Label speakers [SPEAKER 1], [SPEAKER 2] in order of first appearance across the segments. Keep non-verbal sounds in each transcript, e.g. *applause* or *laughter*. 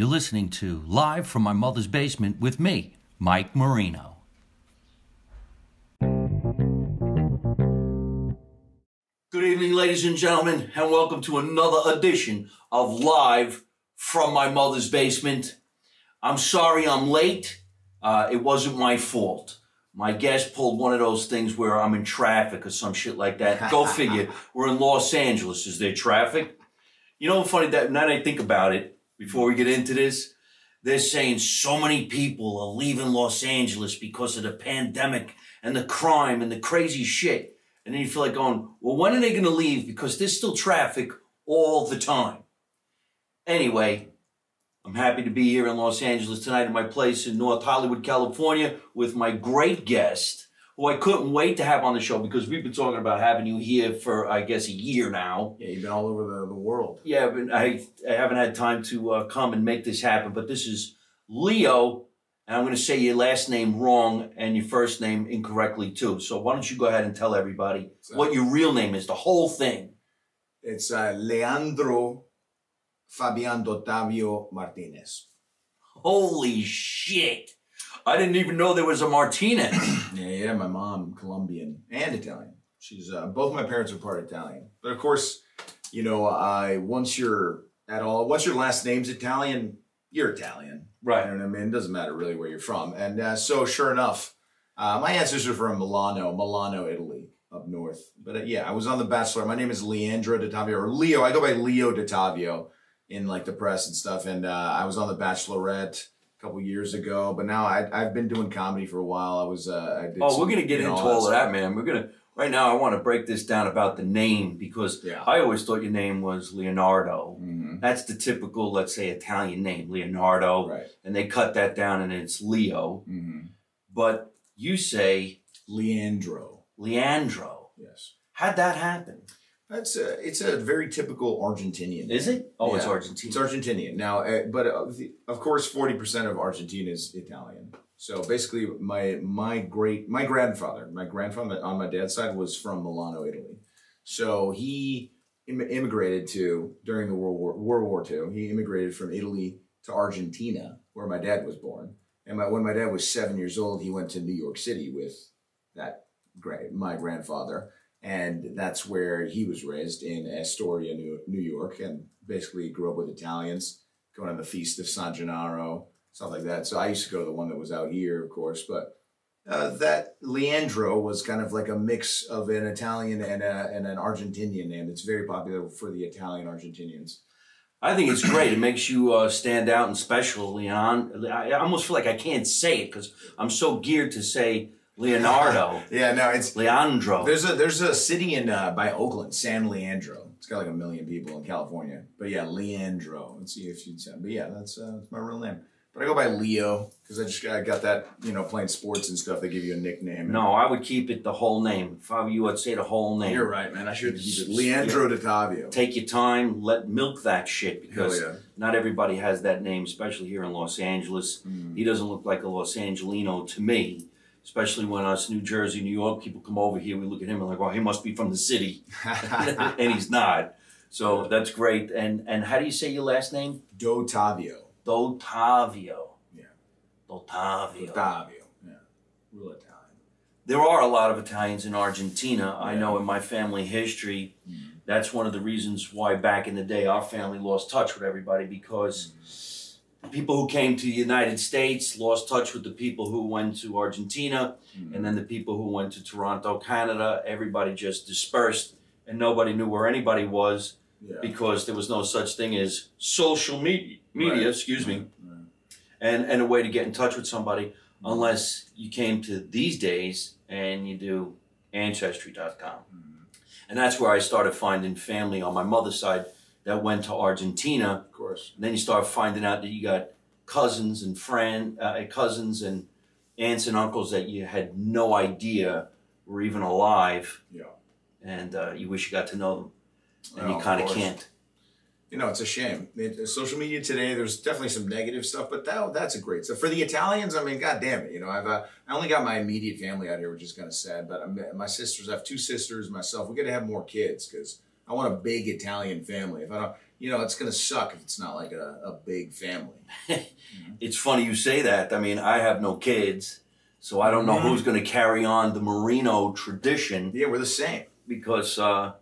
[SPEAKER 1] You're listening to Live from My Mother's Basement with me, Mike Marino. Good evening, ladies and gentlemen, and welcome to another edition of Live from My Mother's Basement. I'm sorry I'm late. Uh, it wasn't my fault. My guest pulled one of those things where I'm in traffic or some shit like that. Go *laughs* figure. We're in Los Angeles. Is there traffic? You know, funny that now that I think about it, before we get into this, they're saying so many people are leaving Los Angeles because of the pandemic and the crime and the crazy shit. And then you feel like going, well, when are they going to leave? Because there's still traffic all the time. Anyway, I'm happy to be here in Los Angeles tonight at my place in North Hollywood, California, with my great guest, who I couldn't wait to have on the show because we've been talking about having you here for, I guess, a year now.
[SPEAKER 2] Yeah, you've been all over the, the world.
[SPEAKER 1] Yeah, but I, I haven't had time to uh, come and make this happen. But this is Leo, and I'm going to say your last name wrong and your first name incorrectly too. So why don't you go ahead and tell everybody what your real name is, the whole thing.
[SPEAKER 2] It's uh, Leandro Fabian Ottavio Martinez.
[SPEAKER 1] Holy shit! I didn't even know there was a Martinez. *clears throat*
[SPEAKER 2] Yeah, yeah. My mom Colombian and Italian. She's uh, both my parents are part Italian, but of course, you know, I once you're at all, once your last name's Italian, you're Italian.
[SPEAKER 1] Right.
[SPEAKER 2] You know what I mean? It doesn't matter really where you're from. And uh, so, sure enough, uh, my ancestors are from Milano, Milano, Italy, up north. But uh, yeah, I was on The Bachelor. My name is Leandro Dottavio, or Leo. I go by Leo Dottavio in like the press and stuff. And uh, I was on The Bachelorette couple years ago, but now I, I've been doing comedy for a while. I was. Uh, I did
[SPEAKER 1] Oh,
[SPEAKER 2] some-
[SPEAKER 1] we're gonna get
[SPEAKER 2] you know,
[SPEAKER 1] into all of that, man. We're gonna right now. I want to break this down about the name because
[SPEAKER 2] Yeah.
[SPEAKER 1] I always thought your name was Leonardo.
[SPEAKER 2] Mhm.
[SPEAKER 1] That's the typical, let's say, Italian name, Leonardo,
[SPEAKER 2] Right.
[SPEAKER 1] and they cut that down and it's Leo.
[SPEAKER 2] hmm
[SPEAKER 1] But you say
[SPEAKER 2] Leandro.
[SPEAKER 1] Leandro.
[SPEAKER 2] Yes.
[SPEAKER 1] How'd that happen?
[SPEAKER 2] That's a, it's a very typical Argentinian.
[SPEAKER 1] Is it? Oh, it's
[SPEAKER 2] Yeah.
[SPEAKER 1] Argentina.
[SPEAKER 2] It's Argentinian now, uh, but uh, the, of course, forty percent of Argentina is Italian. So basically, my my great my grandfather, my grandfather on my dad's side was from Milano, Italy. So he Im- immigrated to during the World War World War II. He immigrated from Italy to Argentina, where my dad was born. And my, when my dad was seven years old, he went to New York City with that great my grandfather and that's where he was raised in Astoria, New, New York, and basically grew up with Italians, going to the Feast of San Gennaro, stuff like that. So I used to go to the one that was out here, of course, but uh, that Leandro was kind of like a mix of an Italian and, a, and an Argentinian name. It's very popular for the Italian Argentinians.
[SPEAKER 1] I think it's great. It makes you uh, stand out and special, Leon. I almost feel like I can't say it because I'm so geared to say Leonardo, *laughs*
[SPEAKER 2] Yeah, no, it's
[SPEAKER 1] Leandro.
[SPEAKER 2] There's a there's a city in uh, by Oakland, San Leandro. It's got like a million people in California. But yeah, Leandro. Let's see if you'd sound. But yeah, that's uh, that's my real name. But I go by Leo because I just I got that you know playing sports and stuff. They give you a nickname.
[SPEAKER 1] No, I would keep it the whole name. If I were you, I'd say the whole name.
[SPEAKER 2] you're right, man. I should keep it Leandro Dottavio.
[SPEAKER 1] Take your time, let milk that shit because
[SPEAKER 2] yeah.
[SPEAKER 1] not everybody has that name, especially here in Los Angeles.
[SPEAKER 2] Mm.
[SPEAKER 1] He doesn't look like a Los Angelino to me, especially when us New Jersey, New York people come over here. We look at him and like, well, he must be from the city, *laughs* and he's not. So that's great. And and how do you say your last name?
[SPEAKER 2] Dottavio.
[SPEAKER 1] Dotavio.
[SPEAKER 2] Yeah.
[SPEAKER 1] Dotavio.
[SPEAKER 2] Dottavio. Yeah. Real Italian.
[SPEAKER 1] There are a lot of Italians in Argentina. I know in my family history, mm-hmm. that's one of the reasons why back in the day our family lost touch with everybody because mm-hmm. The people who came to the United States lost touch with the people who went to Argentina, mm-hmm. and then the people who went to Toronto, Canada. Everybody just dispersed, and nobody knew where anybody was
[SPEAKER 2] Yeah.
[SPEAKER 1] because there was no such thing as social media. Media,
[SPEAKER 2] Right.
[SPEAKER 1] excuse me
[SPEAKER 2] Right.
[SPEAKER 1] and and a way to get in touch with somebody mm-hmm. unless you came to these days and you do ancestry.com mm-hmm. and that's where i started finding family on my mother's side that went to argentina
[SPEAKER 2] Of course.
[SPEAKER 1] and then you start finding out that you got cousins and friend uh, cousins and aunts and uncles that you had no idea were even alive
[SPEAKER 2] Yeah.
[SPEAKER 1] and uh, you wish you got to know them and
[SPEAKER 2] Well,
[SPEAKER 1] you kind of can't
[SPEAKER 2] you know, it's a shame. It, social media today, there's definitely some negative stuff, but that that's a great stuff for the Italians. I mean, god damn it, you know, I've uh, I only got my immediate family out here, which is kind of sad. But I'm, my sisters, I have two sisters, myself. We got to have more kids because I want a big Italian family. If I don't, you know, it's gonna suck if it's not like a, a big family. *laughs*
[SPEAKER 1] It's funny you say that. I mean, I have no kids, so I don't know
[SPEAKER 2] Mhm.
[SPEAKER 1] who's going to carry on the Marino tradition
[SPEAKER 2] Yeah, we're the same.
[SPEAKER 1] because uh,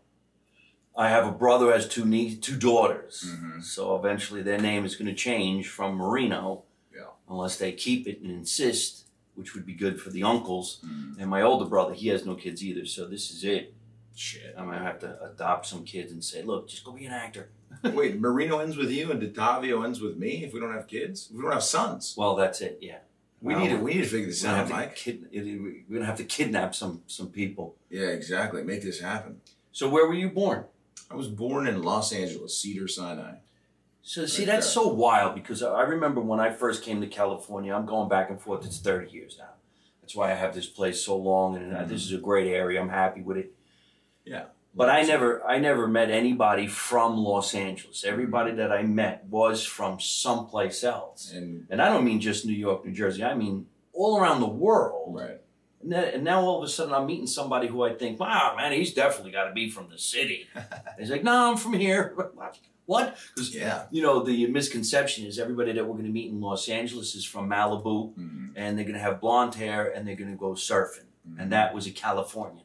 [SPEAKER 1] I have a brother who has two nie- two daughters.
[SPEAKER 2] Mhm.
[SPEAKER 1] So eventually their name is going to change from Marino
[SPEAKER 2] Yeah.
[SPEAKER 1] unless they keep it and insist, which would be good for the uncles.
[SPEAKER 2] Mm.
[SPEAKER 1] And my older brother, he has no kids either, so this is it.
[SPEAKER 2] Shit.
[SPEAKER 1] I'm gonna have to adopt some kids and say, look, just go be an actor. *laughs*
[SPEAKER 2] Wait, Marino ends with you and Dottavio ends with me. If we don't have kids, if we don't have sons,
[SPEAKER 1] Well, that's it. Yeah,
[SPEAKER 2] we need to we need to figure this out, Mike.
[SPEAKER 1] kid- it- it- we're gonna have to kidnap some some people.
[SPEAKER 2] Yeah, exactly. Make this happen.
[SPEAKER 1] So where were you born?
[SPEAKER 2] I was born in Los Angeles, Cedar Sinai.
[SPEAKER 1] So see, that's
[SPEAKER 2] there.
[SPEAKER 1] so wild because I I remember when I first came to California. I'm going back and forth. It's 30 years now. That's why I have this place so long, and uh, this is a great area. I'm happy with it.
[SPEAKER 2] Yeah.
[SPEAKER 1] But I never, I never met anybody from Los Angeles. Everybody that I met was from someplace else,
[SPEAKER 2] And
[SPEAKER 1] and I don't mean just New York, New Jersey. I mean all around the world.
[SPEAKER 2] right.
[SPEAKER 1] And, then, and now all of a sudden I'm meeting somebody who I think, wow, man, he's definitely got to be from the city. *laughs* he's like, no, I'm from here. *laughs* what? Because
[SPEAKER 2] Yeah.
[SPEAKER 1] you know, the misconception is everybody that we're going to meet in Los Angeles is from Malibu
[SPEAKER 2] Mhm.
[SPEAKER 1] and they're going to have blonde hair and they're going to go surfing. And that was a Californian.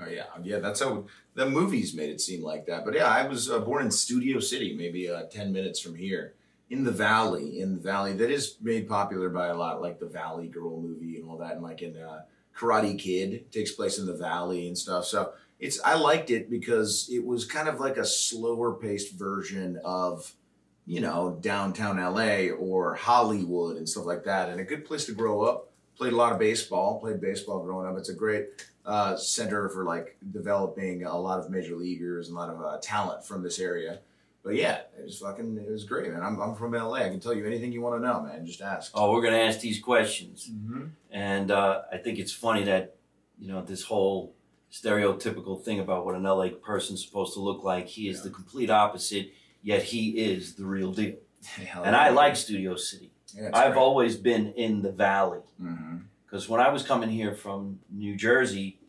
[SPEAKER 2] Oh yeah, yeah. That's how the movies made it seem like that. But yeah, I was uh, born in Studio City, maybe uh, ten minutes from here, in the Valley. In the Valley, that is made popular by a lot, like the Valley Girl movie and all that, and like in uh, Karate Kid takes place in the Valley and stuff. So it's I liked it because it was kind of like a slower paced version of you know downtown LA or Hollywood and stuff like that, and a good place to grow up. Played a lot of baseball. Played baseball growing up. It's a great uh, center for like developing a lot of major leaguers and a lot of uh, talent from this area. But yeah, it was fucking, it was great, man. I'm, I'm from LA. I can tell you anything you want to know, man. Just ask.
[SPEAKER 1] Oh, we're going to ask these questions.
[SPEAKER 2] Mm-hmm.
[SPEAKER 1] And uh, I think it's funny that, you know, this whole stereotypical thing about what an LA person's supposed to look like, he is
[SPEAKER 2] Yeah.
[SPEAKER 1] the complete opposite, yet he is the real deal. And I like Studio City.
[SPEAKER 2] Yeah,
[SPEAKER 1] I've
[SPEAKER 2] great.
[SPEAKER 1] always been in the valley.
[SPEAKER 2] Mhm.
[SPEAKER 1] Because when I was coming here from New Jersey,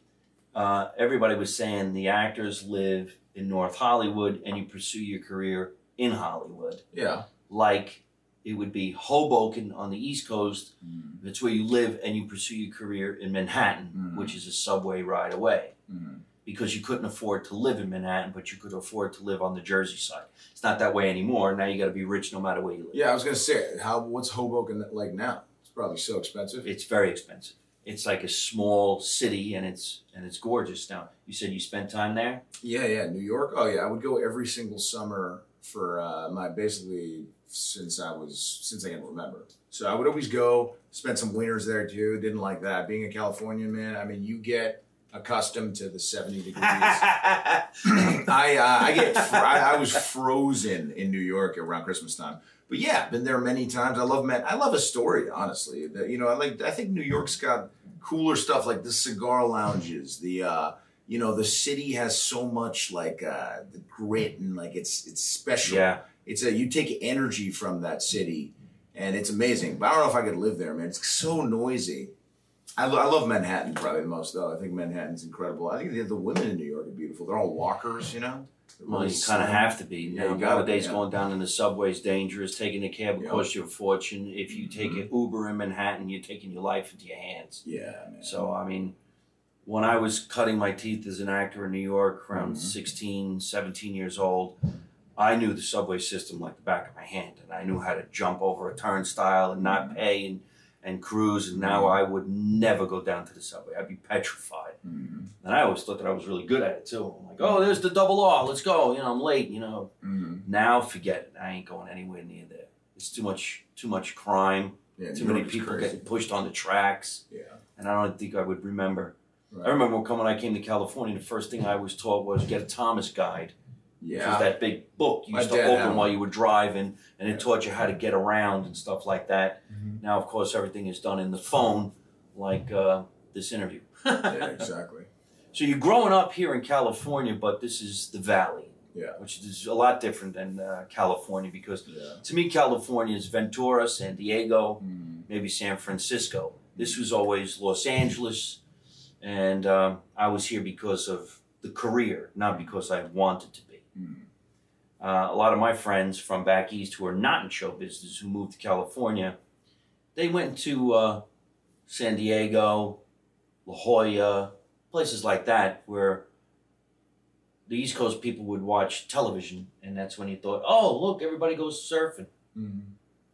[SPEAKER 1] uh, everybody was saying the actors live in North Hollywood and you pursue your career in Hollywood.
[SPEAKER 2] Yeah.
[SPEAKER 1] Like it would be Hoboken on the East Coast.
[SPEAKER 2] Mhm.
[SPEAKER 1] That's where you live and you pursue your career in Manhattan,
[SPEAKER 2] Mhm.
[SPEAKER 1] which is a subway ride away.
[SPEAKER 2] Mhm.
[SPEAKER 1] Because you couldn't afford to live in Manhattan, but you could afford to live on the Jersey side. It's not that way anymore. Now you got to be rich no matter where you live.
[SPEAKER 2] Yeah, I was gonna say, how what's Hoboken like now? Probably so expensive.
[SPEAKER 1] It's very expensive. It's like a small city, and it's and it's gorgeous. Now, you said you spent time there.
[SPEAKER 2] Yeah, yeah, New York. Oh yeah, I would go every single summer for uh, my basically since I was since I can remember. So I would always go, spend some winters there too. Didn't like that. Being a Californian man, I mean, you get accustomed to the seventy degrees. *laughs* I uh, I get fr- I, I was frozen in New York around Christmas time. But yeah, been there many times. I love man. I love Astoria, honestly. The, you know, I like. I think New York's got cooler stuff like the cigar lounges. The uh, you know, the city has so much like uh, the grit and like it's it's special.
[SPEAKER 1] yeah,
[SPEAKER 2] It's a you take energy from that city, and it's amazing. But I don't know if I could live there, man. It's so noisy. I, lo- I love Manhattan probably the most though. I think Manhattan's incredible. I think the, the women in New York are beautiful. They're all walkers, you know.
[SPEAKER 1] Well, you kind of have to be.
[SPEAKER 2] Yeah,
[SPEAKER 1] Now,
[SPEAKER 2] you gotta be,
[SPEAKER 1] nowadays,
[SPEAKER 2] yeah.
[SPEAKER 1] going down in the subway is dangerous. Taking a cab will
[SPEAKER 2] Yeah.
[SPEAKER 1] cost you a fortune. If you take
[SPEAKER 2] Mhm.
[SPEAKER 1] an Uber in Manhattan, you're taking your life into your hands.
[SPEAKER 2] Yeah, man.
[SPEAKER 1] So, I mean, when I was cutting my teeth as an actor in New York, around
[SPEAKER 2] Mhm.
[SPEAKER 1] 16, 17 years old, I knew the subway system like the back of my hand, and I knew how to jump over a turnstile and not
[SPEAKER 2] Mhm.
[SPEAKER 1] pay and, and cruise. And now I would never go down to the subway. I'd be petrified.
[SPEAKER 2] Mhm.
[SPEAKER 1] And I always thought that I was really good at it too. I'm like, oh, there's the double R. Let's go. You know, I'm late. You know.
[SPEAKER 2] Mhm.
[SPEAKER 1] Now forget it. I ain't going anywhere near there. It's too much. Too much crime.
[SPEAKER 2] Yeah,
[SPEAKER 1] Too many people
[SPEAKER 2] crazy.
[SPEAKER 1] getting pushed on the tracks.
[SPEAKER 2] Yeah.
[SPEAKER 1] And I don't think I would remember.
[SPEAKER 2] Right.
[SPEAKER 1] I remember when when I came to California, the first thing I was taught was get a Thomas guide, which was
[SPEAKER 2] Yeah.
[SPEAKER 1] that big book you
[SPEAKER 2] My
[SPEAKER 1] used to open while you were driving, and it
[SPEAKER 2] Yeah.
[SPEAKER 1] taught you how to get around and stuff like that.
[SPEAKER 2] Mhm.
[SPEAKER 1] Now, of course, everything is done in the phone, like uh, this interview. *laughs*
[SPEAKER 2] yeah, exactly.
[SPEAKER 1] So you're growing up here in California, but this is the Valley,
[SPEAKER 2] Yeah.
[SPEAKER 1] which is a lot different than uh, California because
[SPEAKER 2] Yeah.
[SPEAKER 1] to me, California is Ventura, San Diego,
[SPEAKER 2] Mhm.
[SPEAKER 1] maybe San Francisco. This was always Los Angeles, and um, I was here because of the career, not because I wanted to be. Uh, a lot of my friends from back east who are not in show business who moved to California, they went to uh, San Diego, La Jolla, places like that where the East Coast people would watch television, and that's when you thought, oh, look, everybody goes surfing,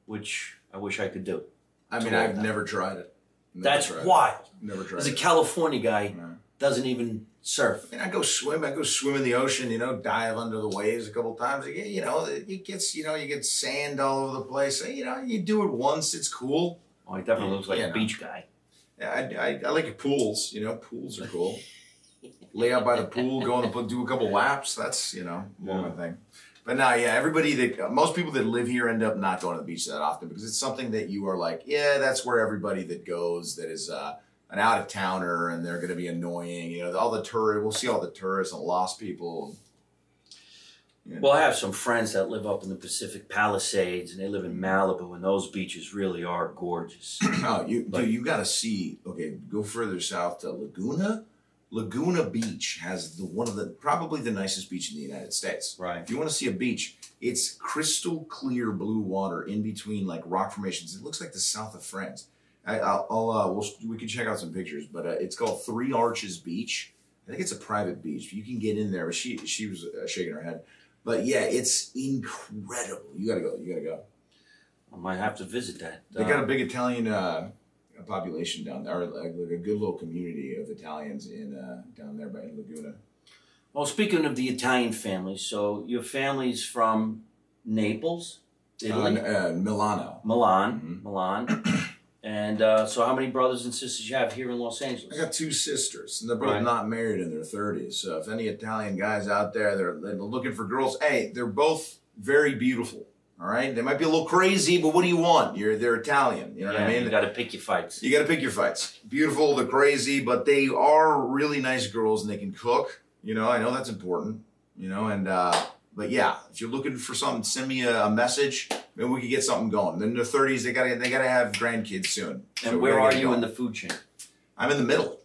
[SPEAKER 1] which I wish I could do.
[SPEAKER 2] I mean, I've never tried it. Never
[SPEAKER 1] That's
[SPEAKER 2] tried it.
[SPEAKER 1] wild.
[SPEAKER 2] Never tried
[SPEAKER 1] As a
[SPEAKER 2] it.
[SPEAKER 1] California guy,
[SPEAKER 2] No.
[SPEAKER 1] doesn't even surf.
[SPEAKER 2] I mean, I go swim. I go swim in the ocean. You know, dive under the waves a couple times. You get- You know, it gets you know you get sand all over the place. You know, you do it once, it's cool.
[SPEAKER 1] Oh, he definitely looks like
[SPEAKER 2] Yeah,
[SPEAKER 1] a
[SPEAKER 2] no.
[SPEAKER 1] beach guy.
[SPEAKER 2] Yeah, I, I, I like pools. You know, pools are cool. Lay out by the pool, go in the do a couple laps. That's you know more my thing. But now, yeah, everybody that most people that live here end up not going to the beach that often because it's something that you are like, yeah, that's where everybody that goes that is uh, an out of towner and they're going to be annoying. You know, all the tourists. We'll see all the tourists and lost people. You know.
[SPEAKER 1] Well, I have some friends that live up in the Pacific Palisades, and they live in Malibu, and those beaches really are gorgeous. *clears throat*
[SPEAKER 2] Oh, you
[SPEAKER 1] Like-
[SPEAKER 2] dude, you got to see. Okay, go further south to Laguna. Laguna Beach has the one of the probably the nicest beach in the United States.
[SPEAKER 1] right.
[SPEAKER 2] If you want to see a beach, it's crystal clear blue water in between like rock formations. It looks like the south of France. I, I'll, I'll uh, we'll, we can check out some pictures, but uh, it's called Three Arches Beach. I think it's a private beach. You can get in there, but she she was uh, shaking her head. But yeah, it's incredible. You gotta go. You gotta go.
[SPEAKER 1] I might have to visit that.
[SPEAKER 2] They
[SPEAKER 1] Uh,
[SPEAKER 2] got a big Italian uh, population down there, like, like a good little community of Italians in uh, down there by Laguna.
[SPEAKER 1] well, speaking of the Italian family, so your family's from Naples, Italy,
[SPEAKER 2] Uh, uh, Milano.
[SPEAKER 1] Milan,
[SPEAKER 2] Mhm.
[SPEAKER 1] Milan, *clears throat* and uh, so how many brothers and sisters you have here in Los Angeles?
[SPEAKER 2] I got two sisters, and they're both
[SPEAKER 1] Right.
[SPEAKER 2] not married in their thirties. So if any Italian guys out there they're, they're looking for girls, hey, they're both very beautiful. All right, they might be a little crazy, but what do you want? You're they're Italian. You know what I mean?
[SPEAKER 1] You got to pick your fights.
[SPEAKER 2] You got to pick your fights. Beautiful, they're crazy, but they are really nice girls and they can cook. You know, I know that's important. You know, and uh, but yeah, if you're looking for something, send me a, a message. Maybe we could get something going. Then in their 30s, they gotta they gotta have grandkids soon.
[SPEAKER 1] And
[SPEAKER 2] we
[SPEAKER 1] where are you in the food chain?
[SPEAKER 2] I'm in the middle.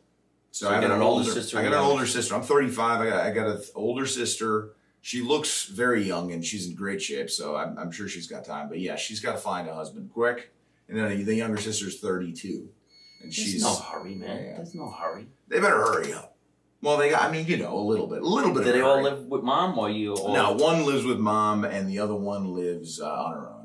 [SPEAKER 2] So,
[SPEAKER 1] So
[SPEAKER 2] I got an
[SPEAKER 1] older sister
[SPEAKER 2] I got an older sister. I'm 35. I got I got an older sister. She looks very young and she's in great shape. So I'm, I'm sure she's got time. But yeah, she's got to find a husband quick. And then the younger sister's 32, and
[SPEAKER 1] There's
[SPEAKER 2] she's
[SPEAKER 1] no hurry, man.
[SPEAKER 2] Yeah.
[SPEAKER 1] There's no hurry.
[SPEAKER 2] they better hurry up. Well, they got. I mean, you know, a little bit, a little bit.
[SPEAKER 1] Do they all live with mom, or you? All,
[SPEAKER 2] No, one lives with mom, and the other one lives uh, on her own.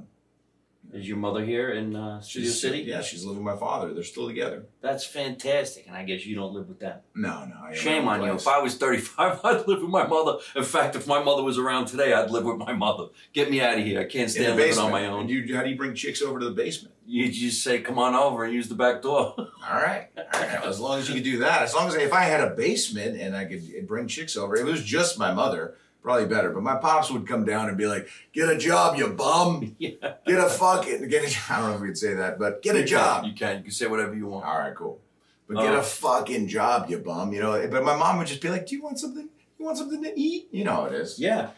[SPEAKER 1] Is your mother here in uh, Studio
[SPEAKER 2] She's-
[SPEAKER 1] City?
[SPEAKER 2] Yeah, she's living with my father. They're still together.
[SPEAKER 1] That's fantastic, and I guess you don't live with them.
[SPEAKER 2] No, no. I
[SPEAKER 1] Shame on
[SPEAKER 2] own
[SPEAKER 1] you. If I was 35, *laughs* I'd live with my mother. In fact, if my mother was around today, I'd live with my mother. Get me out of here. I can't stand living on my own.
[SPEAKER 2] You, how do you bring chicks over to the basement?
[SPEAKER 1] You just say, come on over and use the back door. *laughs*
[SPEAKER 2] All right, all right. As long as you could do that, as long as if I had a basement and I could bring chicks over, it was just my mother, probably better. But my pops would come down and be like, "Get a job, you bum. *laughs*
[SPEAKER 1] yeah.
[SPEAKER 2] Get a fucking get a." *laughs* I don't know if we could say that, but get a
[SPEAKER 1] You
[SPEAKER 2] job.
[SPEAKER 1] Can. You can. You can say whatever you want.
[SPEAKER 2] All right, cool. But get a fucking job, you bum. You know. But my mom would just be like, "Do you want something? You want something to eat? You know how it is."
[SPEAKER 1] Yeah.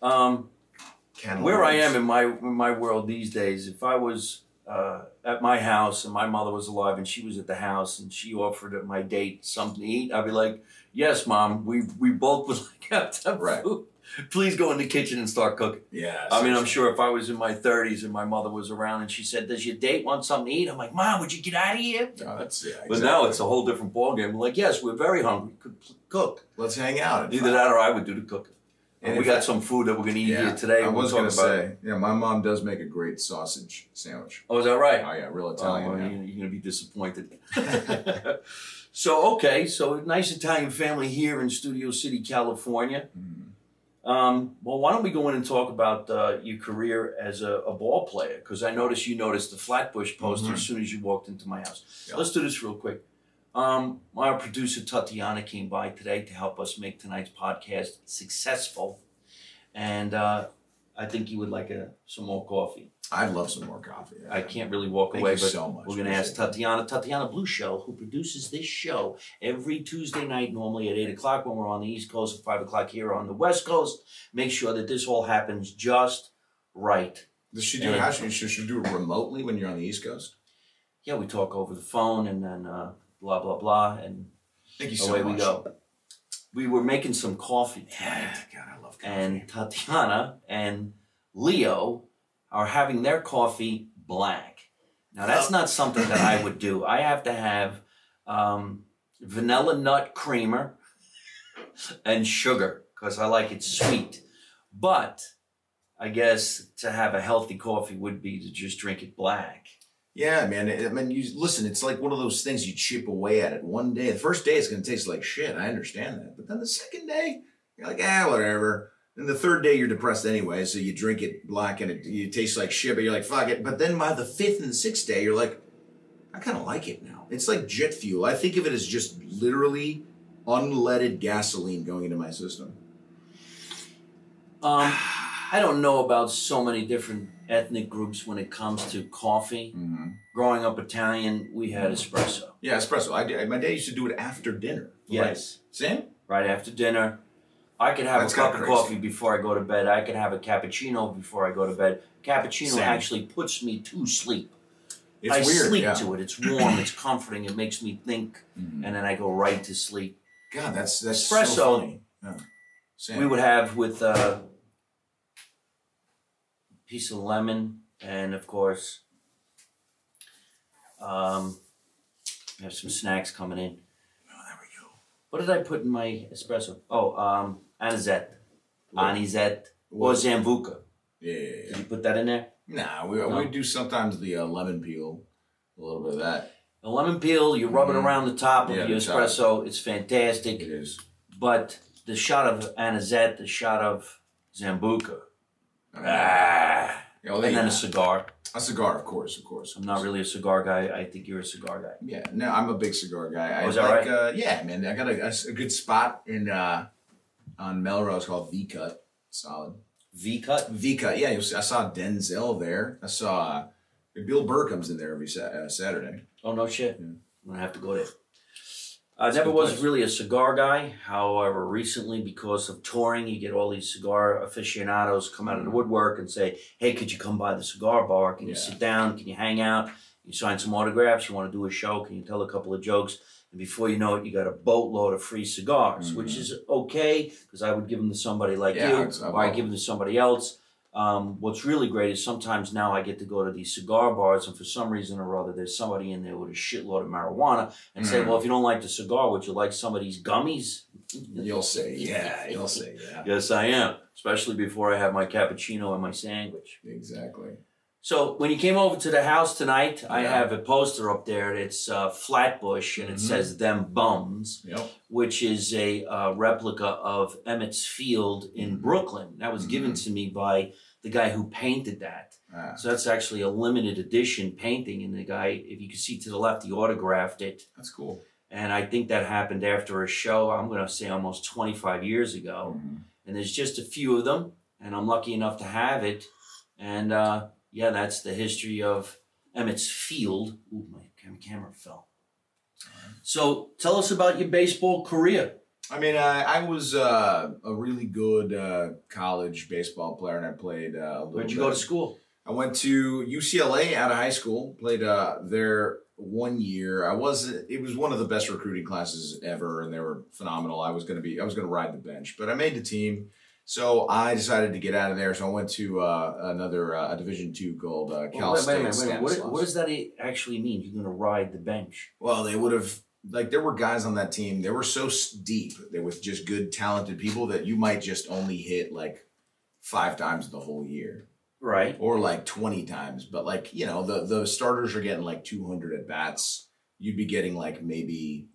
[SPEAKER 1] Um, where I am in my in my world these days, if I was uh, at my house and my mother was alive and she was at the house and she offered my date something to eat, I'd be like, "Yes, mom, we we both would *laughs* like to have some
[SPEAKER 2] Right.
[SPEAKER 1] food. Please go in the kitchen and start cooking."
[SPEAKER 2] Yeah.
[SPEAKER 1] I mean, I'm sure if I was in my 30s and my mother was around and she said, "Does your date want something to eat?" I'm like, "Mom, would you get out of here?"
[SPEAKER 2] No, that's yeah.
[SPEAKER 1] But now it's a whole different ballgame. Like, yes, we're very hungry. Could cook.
[SPEAKER 2] let's hang out.
[SPEAKER 1] Either that or I would do the cooking.
[SPEAKER 2] And
[SPEAKER 1] And we
[SPEAKER 2] if
[SPEAKER 1] got some food that we're gonna eat
[SPEAKER 2] Yeah,
[SPEAKER 1] here today.
[SPEAKER 2] I was gonna
[SPEAKER 1] about-
[SPEAKER 2] say, yeah, my mom does make a great sausage sandwich.
[SPEAKER 1] Oh, is that right?
[SPEAKER 2] Oh yeah, real
[SPEAKER 1] Oh,
[SPEAKER 2] Italian.
[SPEAKER 1] well,
[SPEAKER 2] yeah.
[SPEAKER 1] you're gonna be disappointed. *laughs* *laughs* so okay, so a nice Italian family here in Studio City, California.
[SPEAKER 2] Mhm.
[SPEAKER 1] Um, well, why don't we go in and talk about uh, your career as a, a ball player? Because I noticed you noticed the Flatbush poster
[SPEAKER 2] Mhm.
[SPEAKER 1] as soon as you walked into my house.
[SPEAKER 2] Yeah.
[SPEAKER 1] Let's do this real quick. Um, my producer Tatiana came by today to help us make tonight's podcast successful, and uh, I think you would like a, some more coffee.
[SPEAKER 2] I'd love some more coffee.
[SPEAKER 1] I can't really walk
[SPEAKER 2] Thank
[SPEAKER 1] away,
[SPEAKER 2] you
[SPEAKER 1] but
[SPEAKER 2] so much.
[SPEAKER 1] we're going to ask
[SPEAKER 2] Appreciate it.
[SPEAKER 1] Tatiana, Tatiana Blue Shell, who produces this show every Tuesday night, normally at 8 o'clock when we're on the East Coast, at 5 o'clock here on the West Coast. Make sure that this all happens just right.
[SPEAKER 2] Does she do it? How should should she do it remotely when you're on the East Coast?
[SPEAKER 1] Yeah, we talk over the phone and then uh, blah, blah, blah, and
[SPEAKER 2] Thank you so
[SPEAKER 1] away
[SPEAKER 2] much.
[SPEAKER 1] we go. we were making some coffee tonight,
[SPEAKER 2] God, I love coffee.
[SPEAKER 1] and Tatiana and Leo are having their coffee black. Now that's not something that I would do. I have to have um, vanilla nut creamer and sugar because I like it sweet. But I guess to have a healthy coffee would be to just drink it black.
[SPEAKER 2] Yeah, man. I mean, you listen. It's like one of those things you chip away at it. One day, the first day, it's going to taste like shit. I understand that, but then the second day, you're like, ah, whatever. And the third day, you're depressed anyway, so you drink it black and it you taste like shit. But you're like, fuck it. But then by the fifth and sixth day, you're like, I kind of like it now. It's like jet fuel. I think of it as just literally unleaded gasoline going into my system.
[SPEAKER 1] Um, I don't know about so many different ethnic groups when it comes to coffee.
[SPEAKER 2] Mm-hmm.
[SPEAKER 1] Growing up Italian, we had espresso.
[SPEAKER 2] Yeah, espresso. I my dad used to do it after dinner.
[SPEAKER 1] Yes.
[SPEAKER 2] Sam.
[SPEAKER 1] right after dinner. I could have
[SPEAKER 2] That's
[SPEAKER 1] a cup
[SPEAKER 2] crazy.
[SPEAKER 1] coffee before I go to bed. I could have a cappuccino before I go to bed. Cappuccino
[SPEAKER 2] Same.
[SPEAKER 1] actually puts me to sleep.
[SPEAKER 2] It's
[SPEAKER 1] I
[SPEAKER 2] weird.
[SPEAKER 1] sleep
[SPEAKER 2] yeah.
[SPEAKER 1] to it. It's warm. it's comforting. It makes me think,
[SPEAKER 2] Mhm.
[SPEAKER 1] and then I go right to sleep.
[SPEAKER 2] God, that's that's
[SPEAKER 1] Espresso.
[SPEAKER 2] so funny. Yeah.
[SPEAKER 1] We would have with uh, a piece of lemon, and of course, um, we have some snacks coming in.
[SPEAKER 2] Oh, there we go.
[SPEAKER 1] What did I put in my espresso? Oh, um, anisette, anisette, or
[SPEAKER 2] What?
[SPEAKER 1] sambuca.
[SPEAKER 2] Yeah, yeah,
[SPEAKER 1] Did you put that in there?
[SPEAKER 2] Nah, we,
[SPEAKER 1] No.
[SPEAKER 2] we do sometimes the uh, lemon peel, a little bit of that.
[SPEAKER 1] The lemon peel, you rub it
[SPEAKER 2] Mhm.
[SPEAKER 1] around the top of
[SPEAKER 2] Yeah,
[SPEAKER 1] your
[SPEAKER 2] the top.
[SPEAKER 1] espresso. It's fantastic.
[SPEAKER 2] It is.
[SPEAKER 1] But the shot of anisette, the shot of sambuca,
[SPEAKER 2] Uh,
[SPEAKER 1] ah,
[SPEAKER 2] yeah, well,
[SPEAKER 1] and then a cigar.
[SPEAKER 2] a cigar, of course, of course.
[SPEAKER 1] I'm not really a cigar guy. I think you're a cigar guy.
[SPEAKER 2] Yeah, no, I'm a big cigar guy. I
[SPEAKER 1] Oh, is that
[SPEAKER 2] like,
[SPEAKER 1] right?
[SPEAKER 2] uh, yeah, man. I got a good spot in uh, on Melrose called V Cut. Solid.
[SPEAKER 1] V cut.
[SPEAKER 2] V Cut. Yeah, I saw Denzel there. I saw uh, Bill Burr comes in there every sa- uh, Saturday.
[SPEAKER 1] Oh no shit.
[SPEAKER 2] Yeah.
[SPEAKER 1] I'm gonna have to go there. I
[SPEAKER 2] It's
[SPEAKER 1] never was
[SPEAKER 2] place.
[SPEAKER 1] really a cigar guy. However, recently because of touring, you get all these cigar aficionados come out of the woodwork and say, "Hey, could you come by the cigar bar? Can you sit down? Can you hang out? You sign some autographs? You want to do a show? Can you tell a couple of jokes?" And before you know it, you got a boatload of free cigars, which
[SPEAKER 2] Mhm.
[SPEAKER 1] is okay because I would give them to somebody like
[SPEAKER 2] Yeah,
[SPEAKER 1] you,
[SPEAKER 2] I
[SPEAKER 1] or I give them to somebody else. Um, what's really great is sometimes now I get to go to these cigar bars, and for some reason or other, there's somebody in there with a shitload of marijuana, and say,
[SPEAKER 2] Mm.
[SPEAKER 1] "Well, if you don't like the cigar, would you like some of these gummies?" *laughs*
[SPEAKER 2] You'll say, yeah. You'll say, yeah.
[SPEAKER 1] Yes, I am, especially before I have my cappuccino and my sandwich.
[SPEAKER 2] Exactly.
[SPEAKER 1] So when you came over to the house tonight, I
[SPEAKER 2] Yeah.
[SPEAKER 1] have a poster up there. It's uh, Flatbush, and it
[SPEAKER 2] Mhm.
[SPEAKER 1] says "Them Bums."
[SPEAKER 2] Yep.
[SPEAKER 1] which is a uh, replica of Ebbets Field in
[SPEAKER 2] Mhm.
[SPEAKER 1] Brooklyn. That was given to me by the guy who painted that.
[SPEAKER 2] Ah,
[SPEAKER 1] So that's actually a limited edition painting, and the guy, if you can see to the left, he autographed it.
[SPEAKER 2] that's cool.
[SPEAKER 1] And I think that happened after a show, I'm going to say almost 25 years ago.
[SPEAKER 2] Mhm.
[SPEAKER 1] And there's just a few of them, and I'm lucky enough to have it. And uh, yeah, that's the history of Ebbets Field. Ooh, my camera fell. So tell us about your baseball career.
[SPEAKER 2] I mean, I, I was uh, a really good uh, college baseball player, and I played. Uh, a little
[SPEAKER 1] Where'd you
[SPEAKER 2] bit.
[SPEAKER 1] go to school?
[SPEAKER 2] I went to UCLA out of high school. Played uh, there one year. I was. It was one of the best recruiting classes ever, and they were phenomenal. I was gonna be. I was gonna ride the bench, but I made the team. So I decided to get out of there. So I went to uh, another uh, a Division two called uh, Cal
[SPEAKER 1] Well, wait,
[SPEAKER 2] State.
[SPEAKER 1] wait, a minute, wait. What, what does that actually mean? You're going to ride the bench.
[SPEAKER 2] Well, they would have like there were guys on that team. They were so deep. They were just good, talented people that you might just only hit like five times the whole year,
[SPEAKER 1] Right.
[SPEAKER 2] or like twenty times. But like you know, the the starters are getting like two hundred at bats. You'd be getting like maybe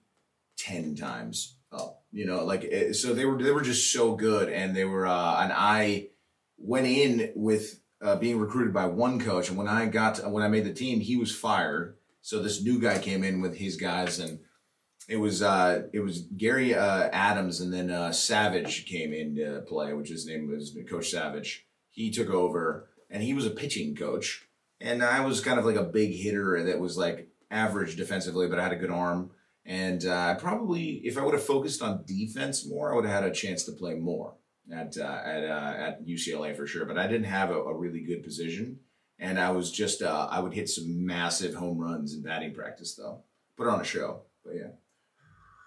[SPEAKER 2] ten times up. You know, like eh, so they were they were just so good, and they were. uh And I went in with uh, being recruited by one coach, and when I got when I made the team, he was fired. So this new guy came in with his guys, and it was uh, it was Gary uh, Adams, and then uh, Savage came into play, which his name was Coach Savage. He took over, and he was a pitching coach, and I was kind of like a big hitter that was like average defensively, but I had a good arm. And uh, I probably, if I would have focused on defense more, I would have had a chance to play more at uh, at uh, at UCLA for sure. But I didn't have a, a really good position, and I was just uh, I would hit some massive home runs in batting practice though. Put on a show, but yeah.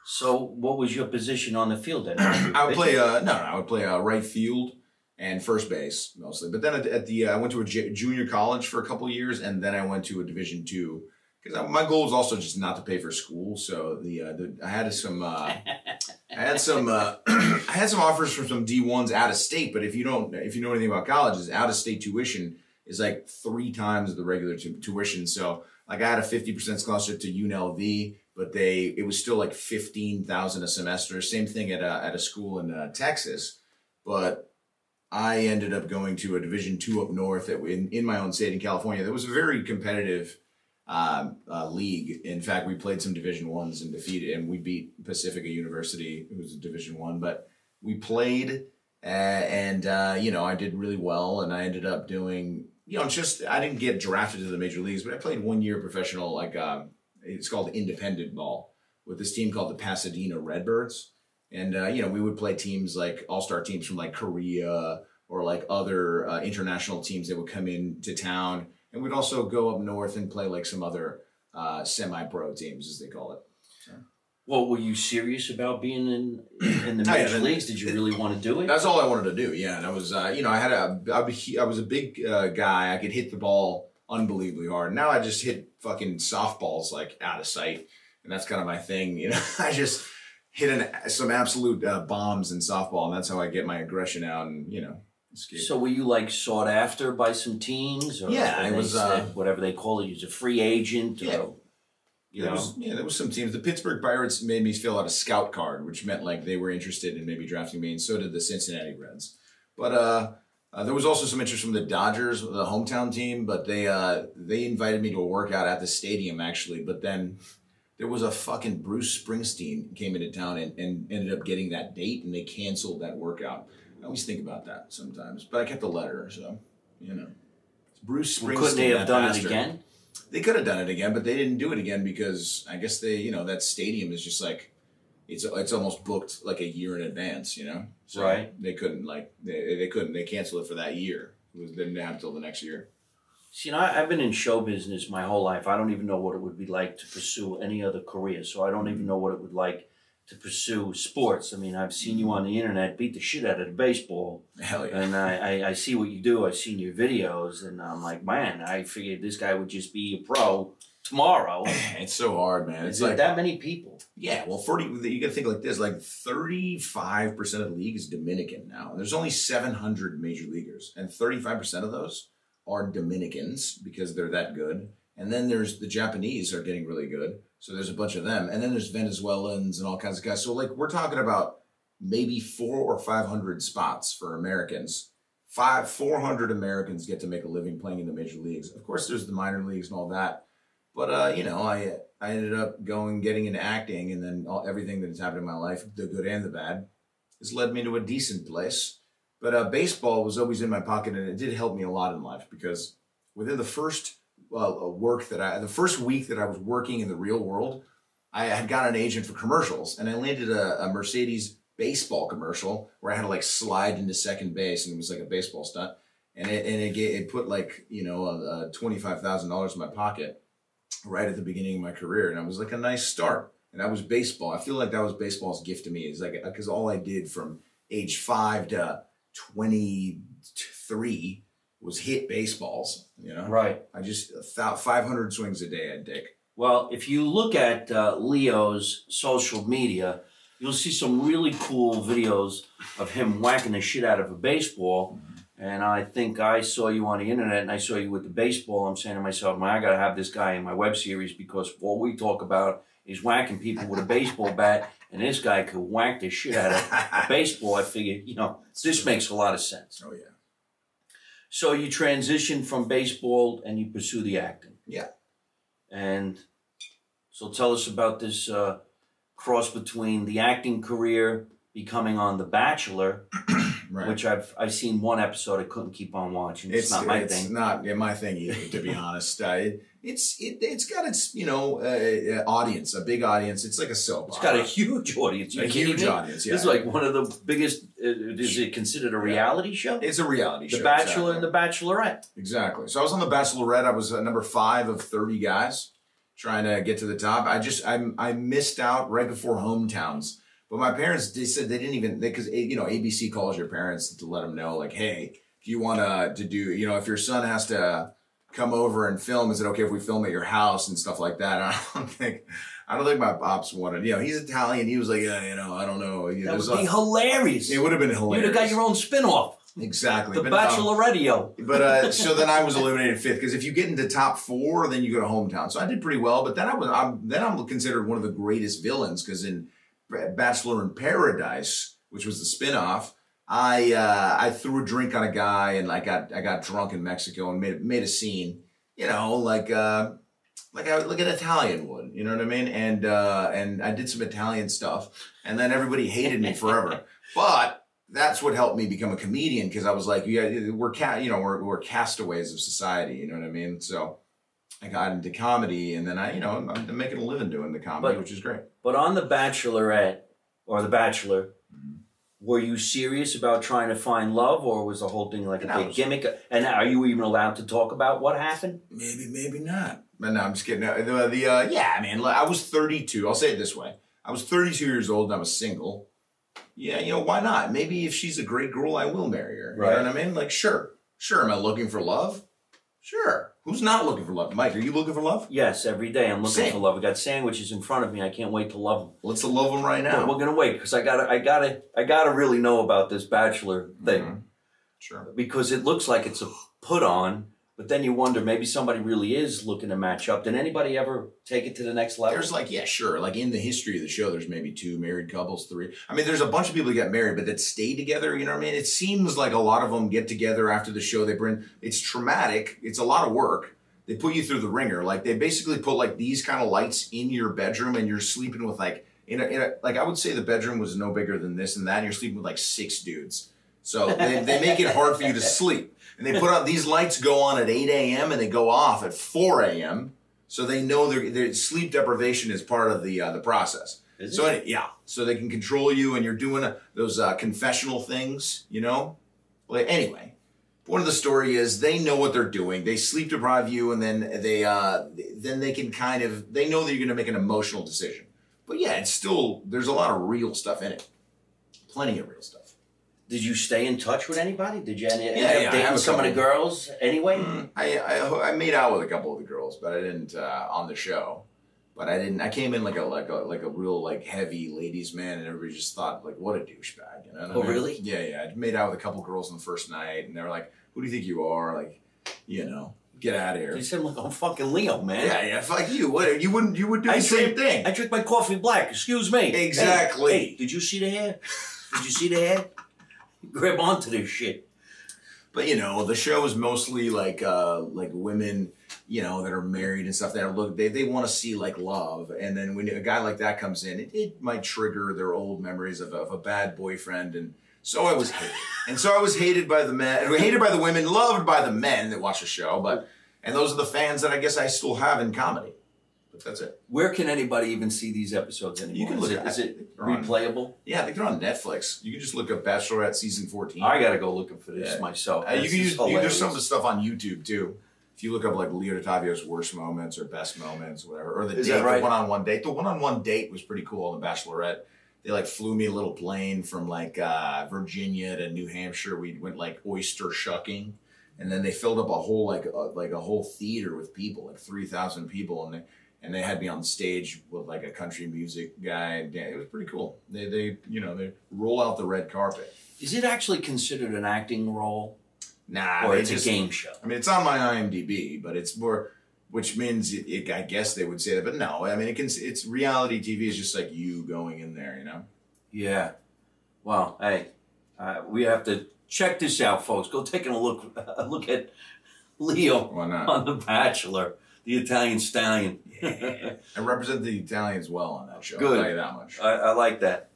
[SPEAKER 1] So, what was your position on the field then? *clears throat*
[SPEAKER 2] I would play uh no, no I would play uh, right field and first base mostly. But then at, at the uh, I went to a j- junior college for a couple of years, and then I went to a Division two because my goal was also just not to pay for school. So the, uh, the I had some uh, *laughs* I had some uh, *clears throat* I had some offers from some D ones out of state. But if you don't if you know anything about colleges, out of state tuition is like three times the regular tu- tuition. So like I had a fifty percent scholarship to UNLV. But they, it was still like fifteen thousand a semester. Same thing at a, at a school in uh, Texas, but I ended up going to a Division two up north that in, in my own state in California. That was a very competitive um, uh, league. In fact, we played some Division ones and defeated, and we beat Pacifica University, who's a Division one. But we played, uh, and uh, you know, I did really well, and I ended up doing, you know, just I didn't get drafted to the major leagues, but I played one year professional, like um, it's called independent ball, with this team called the Pasadena Redbirds. And uh, you know, we would play teams like all-star teams from like Korea or like other uh, international teams that would come into town, and we'd also go up north and play like some other uh, semi-pro teams, as they call it.
[SPEAKER 1] Well, were you serious about being in in the *clears throat*
[SPEAKER 2] Oh, yeah,
[SPEAKER 1] major leagues? Did you really want to do it?
[SPEAKER 2] That's all I wanted to do. Yeah, and I was, uh, you know, I had a, I was, was a big uh, guy. I could hit the ball unbelievably hard. Now I just hit fucking softballs like out of sight, and that's kind of my thing. You know, *laughs* I just hit an, some absolute uh, bombs in softball, and that's how I get my aggression out, and you know, escape.
[SPEAKER 1] So were you like sought after by some teams? Or
[SPEAKER 2] Yeah, I
[SPEAKER 1] they
[SPEAKER 2] was,
[SPEAKER 1] said
[SPEAKER 2] uh,
[SPEAKER 1] whatever they call it. You're a free agent.
[SPEAKER 2] Yeah.
[SPEAKER 1] Or, you
[SPEAKER 2] there
[SPEAKER 1] know,
[SPEAKER 2] was, yeah, there was some teams. The Pittsburgh Pirates made me fill out a scout card, which meant like they were interested in maybe drafting me, and so did the Cincinnati Reds. But uh, uh, there was also some interest from the Dodgers, the hometown team. But they uh, they invited me to a workout at the stadium actually. But then there was a fucking Bruce Springsteen came into town and, and ended up getting that date, and they canceled that workout. I always think about that sometimes, but I kept the letter, so you know. Bruce Springsteen.
[SPEAKER 1] well, couldn't they have done
[SPEAKER 2] bastard.
[SPEAKER 1] it again?
[SPEAKER 2] They could have done it again, but they didn't do it again because I guess they, you know, that stadium is just like it's it's almost booked like a year in advance, you know. So
[SPEAKER 1] Right.
[SPEAKER 2] They couldn't like they, they couldn't they canceled it for that year. It was, they didn't have until the next year.
[SPEAKER 1] See, you know, I've been in show business my whole life. I don't even know what it would be like to pursue any other career. So I don't even know what it would like to pursue sports. I mean, I've seen you mm-hmm. on the internet beat the shit out of the baseball,
[SPEAKER 2] Hell yeah.
[SPEAKER 1] and I, I, I see what you do. I've seen your videos, and I'm like, man, I figured this guy would just be a pro tomorrow. *clears throat*
[SPEAKER 2] It's so hard, man. It's
[SPEAKER 1] Is
[SPEAKER 2] like
[SPEAKER 1] that many people?
[SPEAKER 2] Yeah, well, forty. You got to think like this: like thirty-five percent of the league is Dominican now. There's only seven hundred major leaguers, and thirty-five percent of those are Dominicans because they're that good. And then there's the Japanese are getting really good, so there's a bunch of them. And then there's Venezuelans and all kinds of guys. So like we're talking about maybe four or five hundred spots for Americans. Five, four hundred Americans get to make a living playing in the major leagues. Of course, there's the minor leagues and all that. But uh, you know, I I ended up going getting into acting, and then all, everything that has happened in my life, the good and the bad, has led me to a decent place. But uh, baseball was always in my pocket, and it did help me a lot in life because within the first uh, work that I, the first week that I was working in the real world, I had got an agent for commercials, and I landed a, a Mercedes baseball commercial where I had to like slide into second base, and it was like a baseball stunt, and it and it, it put like you know twenty five thousand dollars in my pocket right at the beginning of my career, and it was like a nice start. And that was baseball. I feel like that was baseball's gift to me. Is like because all I did from age five to twenty three was hit baseballs. You know,
[SPEAKER 1] Right.
[SPEAKER 2] I just thought five hundred swings a day I'd take.
[SPEAKER 1] Well, if you look at uh, Leo's social media, you'll see some really cool videos of him whacking the shit out of a baseball. And I think I saw you on the internet and I saw you with the baseball. I'm saying to myself, man, I got to have this guy in my web series because all we talk about is whacking people with a baseball bat. *laughs* And this guy could whack the shit out of a baseball. I figured, you know, this makes a lot of sense.
[SPEAKER 2] Oh yeah.
[SPEAKER 1] So you transition from baseball and you pursue the acting.
[SPEAKER 2] Yeah.
[SPEAKER 1] And so tell us about this uh, cross between the acting career, becoming on The Bachelor,
[SPEAKER 2] Right.
[SPEAKER 1] which I've I've seen one episode. I couldn't keep on watching. It's, not my
[SPEAKER 2] it's
[SPEAKER 1] thing.
[SPEAKER 2] It's not yeah, my thing either, to be *laughs* honest. Uh, it, it's it, it's got its you know uh, uh, audience, a big audience. It's like a soap.
[SPEAKER 1] It's got a huge audience. You
[SPEAKER 2] a huge audience. Yeah,
[SPEAKER 1] This is like one of the biggest. Uh, is it considered a reality show?
[SPEAKER 2] it's a reality
[SPEAKER 1] the
[SPEAKER 2] show.
[SPEAKER 1] Bachelor
[SPEAKER 2] exactly.
[SPEAKER 1] and the Bachelorette.
[SPEAKER 2] Exactly. So I was on The Bachelorette. I was uh, number five of 30 guys. trying to get to the top. I just I I missed out right before hometowns. But my parents they said they didn't even because you know ABC calls your parents to let them know like, hey, if you want to to do you know if your son has to come over and film, is it okay if we film at your house and stuff like that? And *laughs* I don't think I don't think my pops wanted. You know, he's Italian. He was like, yeah, you know, I don't know.
[SPEAKER 1] That
[SPEAKER 2] There's
[SPEAKER 1] would be
[SPEAKER 2] a-
[SPEAKER 1] hilarious.
[SPEAKER 2] it would have been hilarious.
[SPEAKER 1] You'd have got your own spin-off.
[SPEAKER 2] exactly
[SPEAKER 1] The
[SPEAKER 2] But, um,
[SPEAKER 1] Bachelor
[SPEAKER 2] but uh, *laughs* so then I was eliminated fifth because if you get into top four, then you go to hometown. So I did pretty well. But then I was I'm, then I'm considered one of the greatest villains because in Bachelor in Paradise, which was the spinoff, I uh, I threw a drink on a guy and I got I got drunk in Mexico and made made a scene. You know, like uh, like I like an Italian would. You know what I mean? And uh, and I did some Italian stuff, and then everybody hated me forever. *laughs* but that's what helped me become a comedian because I was like, yeah, we're cat, you know, we're we're castaways of society. You know what I mean? So I got into comedy, and then I, you know, I'm, I'm making a living doing the comedy,
[SPEAKER 1] But-
[SPEAKER 2] which is great.
[SPEAKER 1] But on The Bachelorette or The Bachelor,
[SPEAKER 2] Mhm.
[SPEAKER 1] were you serious about trying to find love, or was the whole thing like a big
[SPEAKER 2] was-
[SPEAKER 1] gimmick? And are you even allowed to talk about what happened?
[SPEAKER 2] Maybe, maybe not. But no, I'm just kidding. The, the uh, yeah, I mean, I was 32. I'll say it this way: I was 32 years old and I was single. Yeah, you know, why not? Maybe if she's a great girl, I will marry her.
[SPEAKER 1] Right.
[SPEAKER 2] You know what I mean? Like, sure, sure. Am I looking for love? Sure. Who's not looking for love? Mike, are you looking for love?
[SPEAKER 1] Yes, every day I'm looking
[SPEAKER 2] Same.
[SPEAKER 1] for love. I got sandwiches in front of me. I can't wait to love them.
[SPEAKER 2] Let's love them right
[SPEAKER 1] But
[SPEAKER 2] now.
[SPEAKER 1] we're gonna wait because I gotta, I gotta, I gotta really know about this Bachelor thing
[SPEAKER 2] Mhm. Sure.
[SPEAKER 1] because it looks like it's a put on. But then you wonder maybe somebody really is looking to match up. Did anybody ever take it to the next level?
[SPEAKER 2] There's like, yeah, sure. Like in the history of the show, there's maybe two married couples, three. I mean, there's a bunch of people that get married, but that stay together. You know what I mean? It seems like a lot of them get together after the show. They bring, it's traumatic. It's a lot of work. They put you through the ringer. Like they basically put like these kind of lights in your bedroom and you're sleeping with like, in a, in a, like I would say the bedroom was no bigger than this and that. And you're sleeping with like six dudes. So they, they make it hard for you to sleep. And they put out these lights go on at 8 a.m. and they go off at 4 a.m. So they know their, their sleep deprivation is part of the uh, the process.
[SPEAKER 1] Is
[SPEAKER 2] so
[SPEAKER 1] it?
[SPEAKER 2] yeah, so they can control you, and you're doing uh, those uh, confessional things, you know. Well, anyway, point of the story is they know what they're doing. They sleep deprive you, and then they uh, then they can kind of they know that you're going to make an emotional decision. But yeah, it's still there's a lot of real stuff in it, plenty of real stuff.
[SPEAKER 1] Did you stay in touch with anybody? Did you end,
[SPEAKER 2] Yeah,
[SPEAKER 1] up
[SPEAKER 2] yeah,
[SPEAKER 1] dating some of the girls anyway?
[SPEAKER 2] Mm, I, I I made out with a couple of the girls, but I didn't uh, on the show. But I didn't. I came in like a like a like a real like heavy ladies man, and everybody just thought like, what a douchebag. You know? what I
[SPEAKER 1] Oh,
[SPEAKER 2] mean?
[SPEAKER 1] really?
[SPEAKER 2] Yeah, yeah. I made out with a couple girls on the first night, and they were like, "Who do you think you are? Like, you know, get out of here."
[SPEAKER 1] You said, "Look, I'm fucking Leo, man.
[SPEAKER 2] Yeah, yeah. Fuck you. What you wouldn't you would do
[SPEAKER 1] I
[SPEAKER 2] the same
[SPEAKER 1] drink-
[SPEAKER 2] thing.
[SPEAKER 1] I drink my coffee black. Excuse me. Hey,
[SPEAKER 2] Exactly.
[SPEAKER 1] Hey, did you see the hair? Did you see the hair? Grab onto this shit.
[SPEAKER 2] But you know, the show is mostly like uh like women, you know, that are married and stuff that are look they, they want to see like love. And then when a guy like that comes in, it, it might trigger their old memories of, of a bad boyfriend and so I was hated. and so I was hated by the men hated by the women, loved by the men that watch the show, but and those are the fans that I guess I still have in comedy. That's it.
[SPEAKER 1] Where can anybody even see these episodes anymore?
[SPEAKER 2] You can
[SPEAKER 1] is
[SPEAKER 2] look
[SPEAKER 1] it,
[SPEAKER 2] at
[SPEAKER 1] is it
[SPEAKER 2] They're on-
[SPEAKER 1] replayable?
[SPEAKER 2] Yeah, I think they're on Netflix. You can just look up Bachelorette season 14.
[SPEAKER 1] I gotta go looking for this
[SPEAKER 2] Yeah.
[SPEAKER 1] myself.
[SPEAKER 2] Uh, you can use you, there's some of the stuff on YouTube too. If you look up like Leo Dottavio's worst moments or best moments, whatever, or the
[SPEAKER 1] Is
[SPEAKER 2] date,
[SPEAKER 1] right?
[SPEAKER 2] the one-on-one date. The one-on-one date was pretty cool on The Bachelorette. They like flew me a little plane from like uh, Virginia to New Hampshire. We went like oyster shucking, and then they filled up a whole like uh, like a whole theater with people, like three thousand people, and they and they had me on stage with like a country music guy. It was pretty cool. They they you know they roll out the red carpet.
[SPEAKER 1] Is it actually considered an acting role,
[SPEAKER 2] Nah,
[SPEAKER 1] or it's
[SPEAKER 2] just-
[SPEAKER 1] a game show?
[SPEAKER 2] I mean, it's on my IMDb, but it's more, which means it, it, I guess they would say that, but no. I mean, it can. It's reality TV is just like you going in there, you know.
[SPEAKER 1] Yeah. Well, hey, uh, we have to check this out, folks. Go taking a look *laughs* a look at Leo on The Bachelor, the Italian stallion. *laughs*
[SPEAKER 2] I represent the Italians well on that show.
[SPEAKER 1] Good.
[SPEAKER 2] I'll tell you that much.
[SPEAKER 1] I, I like that.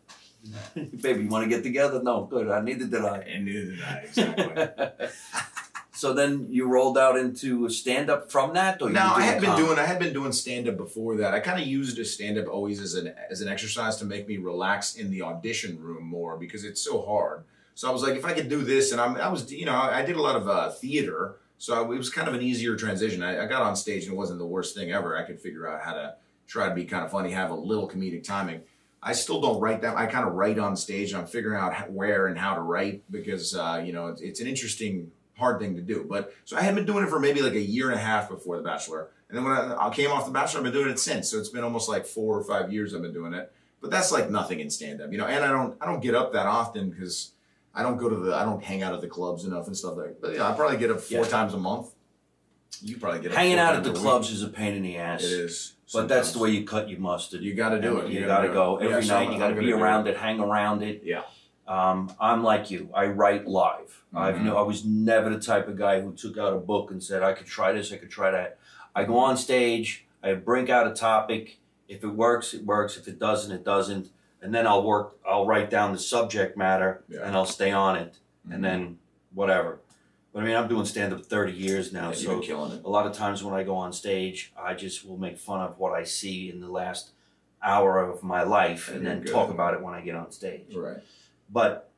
[SPEAKER 1] Baby, you want to get together? No, good. I neither did I.
[SPEAKER 2] and neither did I exactly. *laughs*
[SPEAKER 1] so then you rolled out into a stand up from that, or you
[SPEAKER 2] I had been
[SPEAKER 1] comedy?
[SPEAKER 2] doing I had been doing stand up before that. I kind of used a stand up always as an as an exercise to make me relax in the audition room more because it's so hard. So I was like, if I could do this, and I'm I was you know I did a lot of uh, theater. So I, it was kind of an easier transition. I, I got on stage and it wasn't the worst thing ever. I could figure out how to try to be kind of funny, have a little comedic timing. I still don't write that. I kind of write on stage. I'm figuring out where and how to write because uh, you know it's, it's an interesting, hard thing to do. But so I had been doing it for maybe like a year and a half before The Bachelor, and then when I, I came off The Bachelor, I've been doing it since. So it's been almost like four or five years I've been doing it. But that's like nothing in stand up, you know. And I don't I don't get up that often because I don't go to the I don't hang out at the clubs enough and stuff like. But yeah, I probably get up four
[SPEAKER 1] Yeah.
[SPEAKER 2] times a month. You probably get up
[SPEAKER 1] Hanging out at the
[SPEAKER 2] a week.
[SPEAKER 1] clubs is a pain in the ass.
[SPEAKER 2] It is,
[SPEAKER 1] But that's the way you cut your mustard.
[SPEAKER 2] You got to do it.
[SPEAKER 1] You,
[SPEAKER 2] You
[SPEAKER 1] gotta go
[SPEAKER 2] it.
[SPEAKER 1] every
[SPEAKER 2] Yeah,
[SPEAKER 1] night.
[SPEAKER 2] I'm-
[SPEAKER 1] You gotta be around it, hang around it.
[SPEAKER 2] Yeah.
[SPEAKER 1] Um, I'm like you. I write live. I've
[SPEAKER 2] Mhm.
[SPEAKER 1] no, I was never the type of guy who took out a book and said I could try this, I could try that. I go on stage, I break out a topic. If it works, it works. If it doesn't, it doesn't. And then I'll work. I'll write down the subject matter,
[SPEAKER 2] Yeah.
[SPEAKER 1] and I'll stay on it. And then whatever. But I mean, I'm doing stand up 30 years now, so
[SPEAKER 2] killing it.
[SPEAKER 1] a lot of times when I go on stage, I just will make fun of what I see in the last hour of my life
[SPEAKER 2] And
[SPEAKER 1] and
[SPEAKER 2] you're
[SPEAKER 1] then
[SPEAKER 2] good.
[SPEAKER 1] talk about it when I get on stage.
[SPEAKER 2] Right.
[SPEAKER 1] But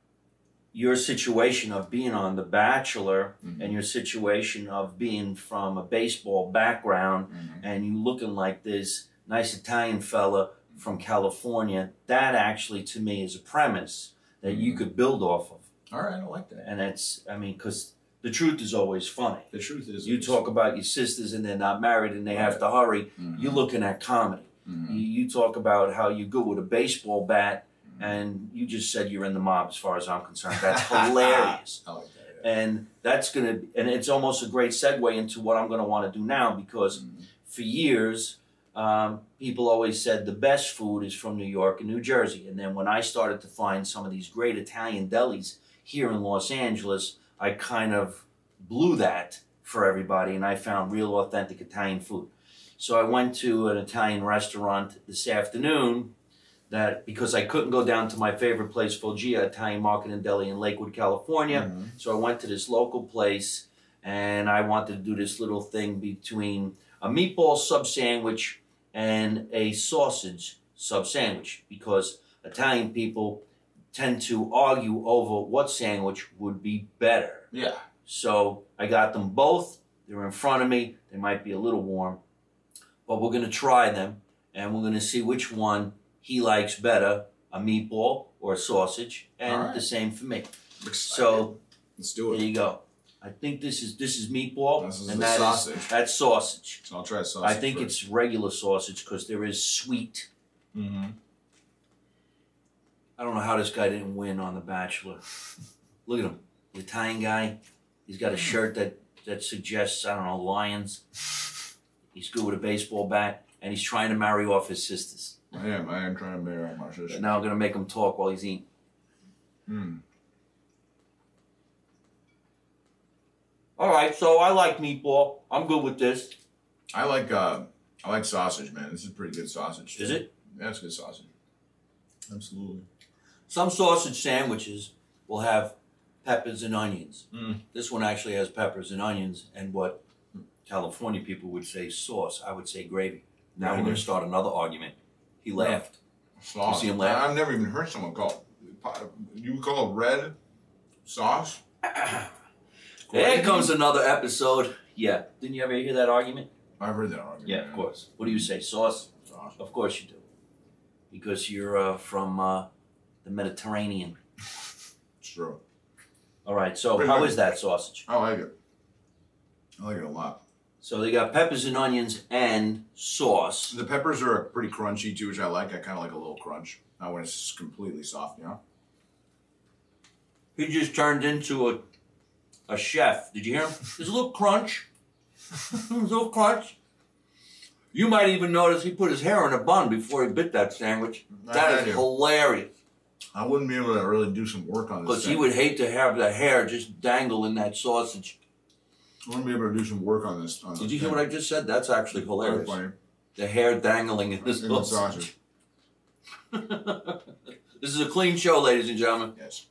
[SPEAKER 1] your situation of being on The Bachelor
[SPEAKER 2] Mhm.
[SPEAKER 1] and your situation of being from a baseball background
[SPEAKER 2] Mhm.
[SPEAKER 1] and you looking like this nice Italian fella from California, that actually to me is a premise that you
[SPEAKER 2] Mhm.
[SPEAKER 1] could build off of.
[SPEAKER 2] All right, I like that.
[SPEAKER 1] And it's, I mean, because the truth is always funny.
[SPEAKER 2] The truth is,
[SPEAKER 1] You talk about your sisters and they're not married and they have to hurry.
[SPEAKER 2] Mhm.
[SPEAKER 1] You're looking at comedy.
[SPEAKER 2] Mhm.
[SPEAKER 1] You, you talk about how you go with a baseball bat
[SPEAKER 2] Mhm.
[SPEAKER 1] and you just said you're in the mob as far as I'm concerned. *laughs* That's hilarious.
[SPEAKER 2] I like that. Yeah.
[SPEAKER 1] And that's going to, and it's almost a great segue into what I'm going to want to do now because
[SPEAKER 2] Mhm.
[SPEAKER 1] for years, um, people always said the best food is from New York and New Jersey. And then when I started to find some of these great Italian delis here in Los Angeles, I kind of blew that for everybody and I found real authentic Italian food. So I went to an Italian restaurant this afternoon that because I couldn't go down to my favorite place, Foggia Italian Market and Deli in Lakewood, California.
[SPEAKER 2] Mhm.
[SPEAKER 1] So I went to this local place and I wanted to do this little thing between a meatball sub sandwich and a sausage sub sandwich because Italian people tend to argue over what sandwich would be better.
[SPEAKER 2] Yeah.
[SPEAKER 1] So I got them both. They're in front of me. They might be a little warm, but we're going to try them and we're going to see which one he likes better a meatball or a sausage, and
[SPEAKER 2] right.
[SPEAKER 1] the same for me. So
[SPEAKER 2] let's do it.
[SPEAKER 1] there you go. I think this is this is meatball,
[SPEAKER 2] This is
[SPEAKER 1] and that is-
[SPEAKER 2] sausage.
[SPEAKER 1] that's sausage.
[SPEAKER 2] I'll try sausage.
[SPEAKER 1] I think it's regular sausage because there is sweet.
[SPEAKER 2] Mm-hmm.
[SPEAKER 1] I don't know how this guy didn't win on The Bachelor. *laughs* Look at him, the Italian guy. He's got a shirt that that suggests I don't know lions. He's good with a baseball bat, and he's trying to marry off his sisters.
[SPEAKER 2] I am. I am trying to marry out my sister.
[SPEAKER 1] Now I'm gonna make him talk while he's eating.
[SPEAKER 2] Mm.
[SPEAKER 1] All right, so I like meatball. I'm good with this.
[SPEAKER 2] I like. Uh, I like sausage, man. This is pretty good sausage.
[SPEAKER 1] Is it?
[SPEAKER 2] Yeah, it's good sausage. Absolutely.
[SPEAKER 1] Some sausage sandwiches will have peppers and onions.
[SPEAKER 2] Mm.
[SPEAKER 1] This one actually has peppers and onions and what California people would say sauce. I would say gravy. Now we're going to start another argument. He laughed.
[SPEAKER 2] Sauce.
[SPEAKER 1] see him laugh?
[SPEAKER 2] I've never even heard someone call. You call it red sauce? *coughs*
[SPEAKER 1] There comes another episode. Yeah. Didn't you ever hear that argument?
[SPEAKER 2] I've heard that argument.
[SPEAKER 1] Yeah, of course. What do you say? Sauce?
[SPEAKER 2] Sauce.
[SPEAKER 1] Of course you do. Because you're uh, from uh, the Mediterranean.
[SPEAKER 2] It's true.
[SPEAKER 1] All right. So how
[SPEAKER 2] much.
[SPEAKER 1] is that sausage?
[SPEAKER 2] I like it. I like it a lot.
[SPEAKER 1] So they got peppers and onions and sauce.
[SPEAKER 2] The peppers are pretty crunchy too, which I like. I kind of like a little crunch. Not when it's completely soft, you know.
[SPEAKER 1] He just turned into a a chef. Did you hear him? There's a little crunch. *laughs* There's a little crunch. You might even notice he put his hair in a bun before he bit that sandwich. That is hilarious.
[SPEAKER 2] I wouldn't be able to really do some work on this.
[SPEAKER 1] Because he would hate to have the hair just dangle in that sausage.
[SPEAKER 2] I wouldn't be able to do some work on this. On
[SPEAKER 1] Did you hear what I just said? That's actually hilarious.
[SPEAKER 2] Funny.
[SPEAKER 1] The hair dangling in this
[SPEAKER 2] In
[SPEAKER 1] sausage.
[SPEAKER 2] sausage. *laughs*
[SPEAKER 1] this is a clean show, ladies and gentlemen.
[SPEAKER 2] Yes.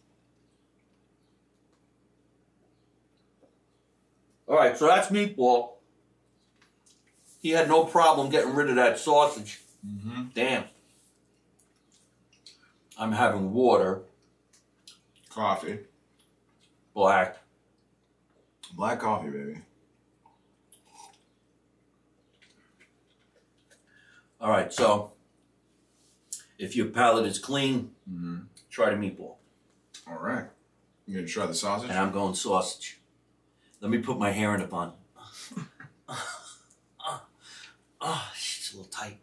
[SPEAKER 1] All right, so that's meatball. He had no problem getting rid of that sausage.
[SPEAKER 2] Mm-hmm.
[SPEAKER 1] Damn. I'm having water.
[SPEAKER 2] Coffee.
[SPEAKER 1] Black.
[SPEAKER 2] Black coffee, baby.
[SPEAKER 1] All right, so if your palate is clean,
[SPEAKER 2] mm-hmm.
[SPEAKER 1] try the meatball.
[SPEAKER 2] All right. You gonna try the sausage?
[SPEAKER 1] And I'm going sausage. Let me put my hair in a bun. Ah, it's a little tight,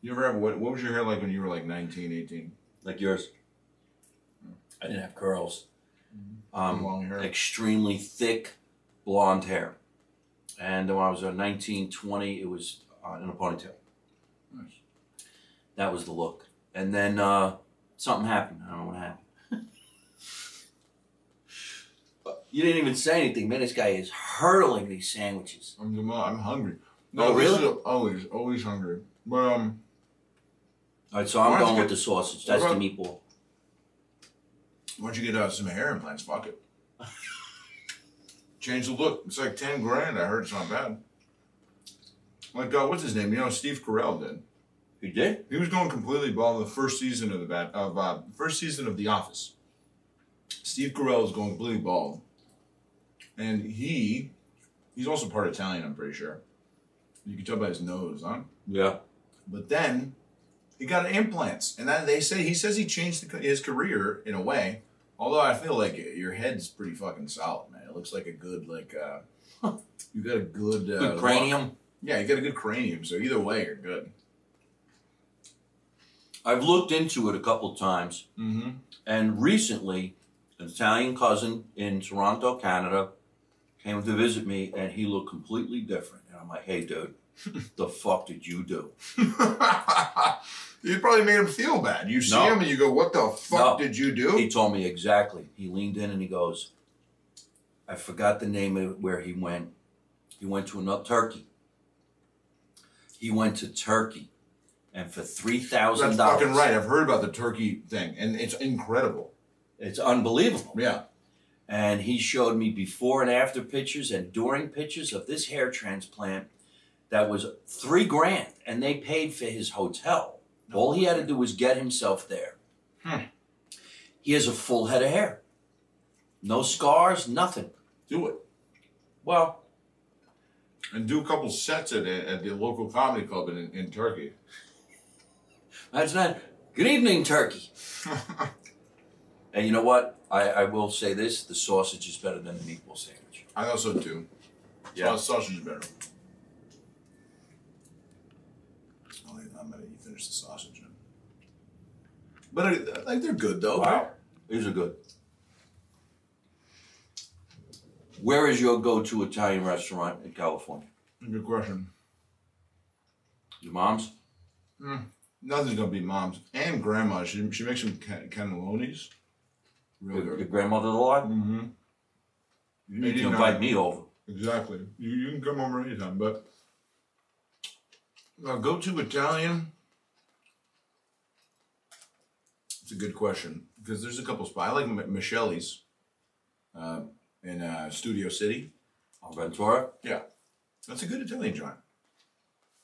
[SPEAKER 2] You ever have what? What was your hair like when you were like 19, 18?
[SPEAKER 1] like yours. I didn't have curls. Um,
[SPEAKER 2] Long hair.
[SPEAKER 1] extremely thick blonde hair. And when I was uh, 19, 20, it was uh, in a ponytail.
[SPEAKER 2] Nice.
[SPEAKER 1] That was the look. And then uh, something happened. I don't know what happened. But you didn't even say anything, man. This guy is hurling these sandwiches.
[SPEAKER 2] I'm I'm hungry.
[SPEAKER 1] Oh,
[SPEAKER 2] this
[SPEAKER 1] really?
[SPEAKER 2] is always always hungry. But um,
[SPEAKER 1] All right, so I'm going
[SPEAKER 2] get-
[SPEAKER 1] with the sausage. That's
[SPEAKER 2] what
[SPEAKER 1] the meatball.
[SPEAKER 2] why don't you get uh, some hair implants? Fuck it. Change the look. It's like ten grand. I heard it's not bad. Like uh, what's his name? You know, Steve Carell did.
[SPEAKER 1] He did?
[SPEAKER 2] He was going completely bald the first season of the bat of uh, first season of The Office. Steve Carell is going completely bald, and he he's also part Italian. I'm pretty sure. You can tell by his nose, huh?
[SPEAKER 1] Yeah.
[SPEAKER 2] But then he got implants, and that they say he says he changed the, his career in a way. Although I feel like your head's pretty fucking solid, man. It looks like a good like uh, *laughs* you got a good uh,
[SPEAKER 1] Good cranium.
[SPEAKER 2] Yeah, you got a good cranium. So either way, you're good.
[SPEAKER 1] I've looked into it a couple times.
[SPEAKER 2] Mm-hmm.
[SPEAKER 1] And recently, an Italian cousin in Toronto, Canada, came to visit me, and he looked completely different. And I'm like, "Hey, dude, *laughs* the fuck did you do?" *laughs*
[SPEAKER 2] you probably made him feel bad. You see
[SPEAKER 1] No.
[SPEAKER 2] him and you go, "What the fuck
[SPEAKER 1] No.
[SPEAKER 2] did you do?"
[SPEAKER 1] He told me exactly. He leaned in and he goes, "I forgot the name of where he went. He went to another Turkey. He went to Turkey, and for three thousand
[SPEAKER 2] That's
[SPEAKER 1] dollars,
[SPEAKER 2] fucking right. I've heard about the turkey thing, and it's incredible.
[SPEAKER 1] It's unbelievable."
[SPEAKER 2] Yeah.
[SPEAKER 1] And he showed me before and after pictures and during pictures of this hair transplant that was three grand and they paid for his hotel all he had to do was get himself there
[SPEAKER 2] Hmm.
[SPEAKER 1] he has a full head of hair no scars nothing
[SPEAKER 2] Do it.
[SPEAKER 1] well
[SPEAKER 2] And do a couple sets at, at the local comedy club in, in Turkey.
[SPEAKER 1] that's not good evening turkey *laughs* and you know what I, I will say this the sausage is better than the meatball sandwich
[SPEAKER 2] I also do.
[SPEAKER 1] Yeah.
[SPEAKER 2] Saus- Sausage is better. I'm gonna finish the sausage. But uh, like they're good though.
[SPEAKER 1] wow these are good where is your go-to italian restaurant in california
[SPEAKER 2] Good question.
[SPEAKER 1] Your mom's?
[SPEAKER 2] Nothing's gonna beat mom's and grandma. She she makes some can- cannellonis. Really
[SPEAKER 1] Your, your
[SPEAKER 2] good.
[SPEAKER 1] grandmother alive?
[SPEAKER 2] Mm-hmm.
[SPEAKER 1] You need to invite me over.
[SPEAKER 2] Exactly. You, you can come over anytime, but uh, go to Italian. It's a good question because there's a couple spots. I like M- Michelle's uh, in uh, Studio City.
[SPEAKER 1] On Ventura?
[SPEAKER 2] Yeah, that's a good Italian joint.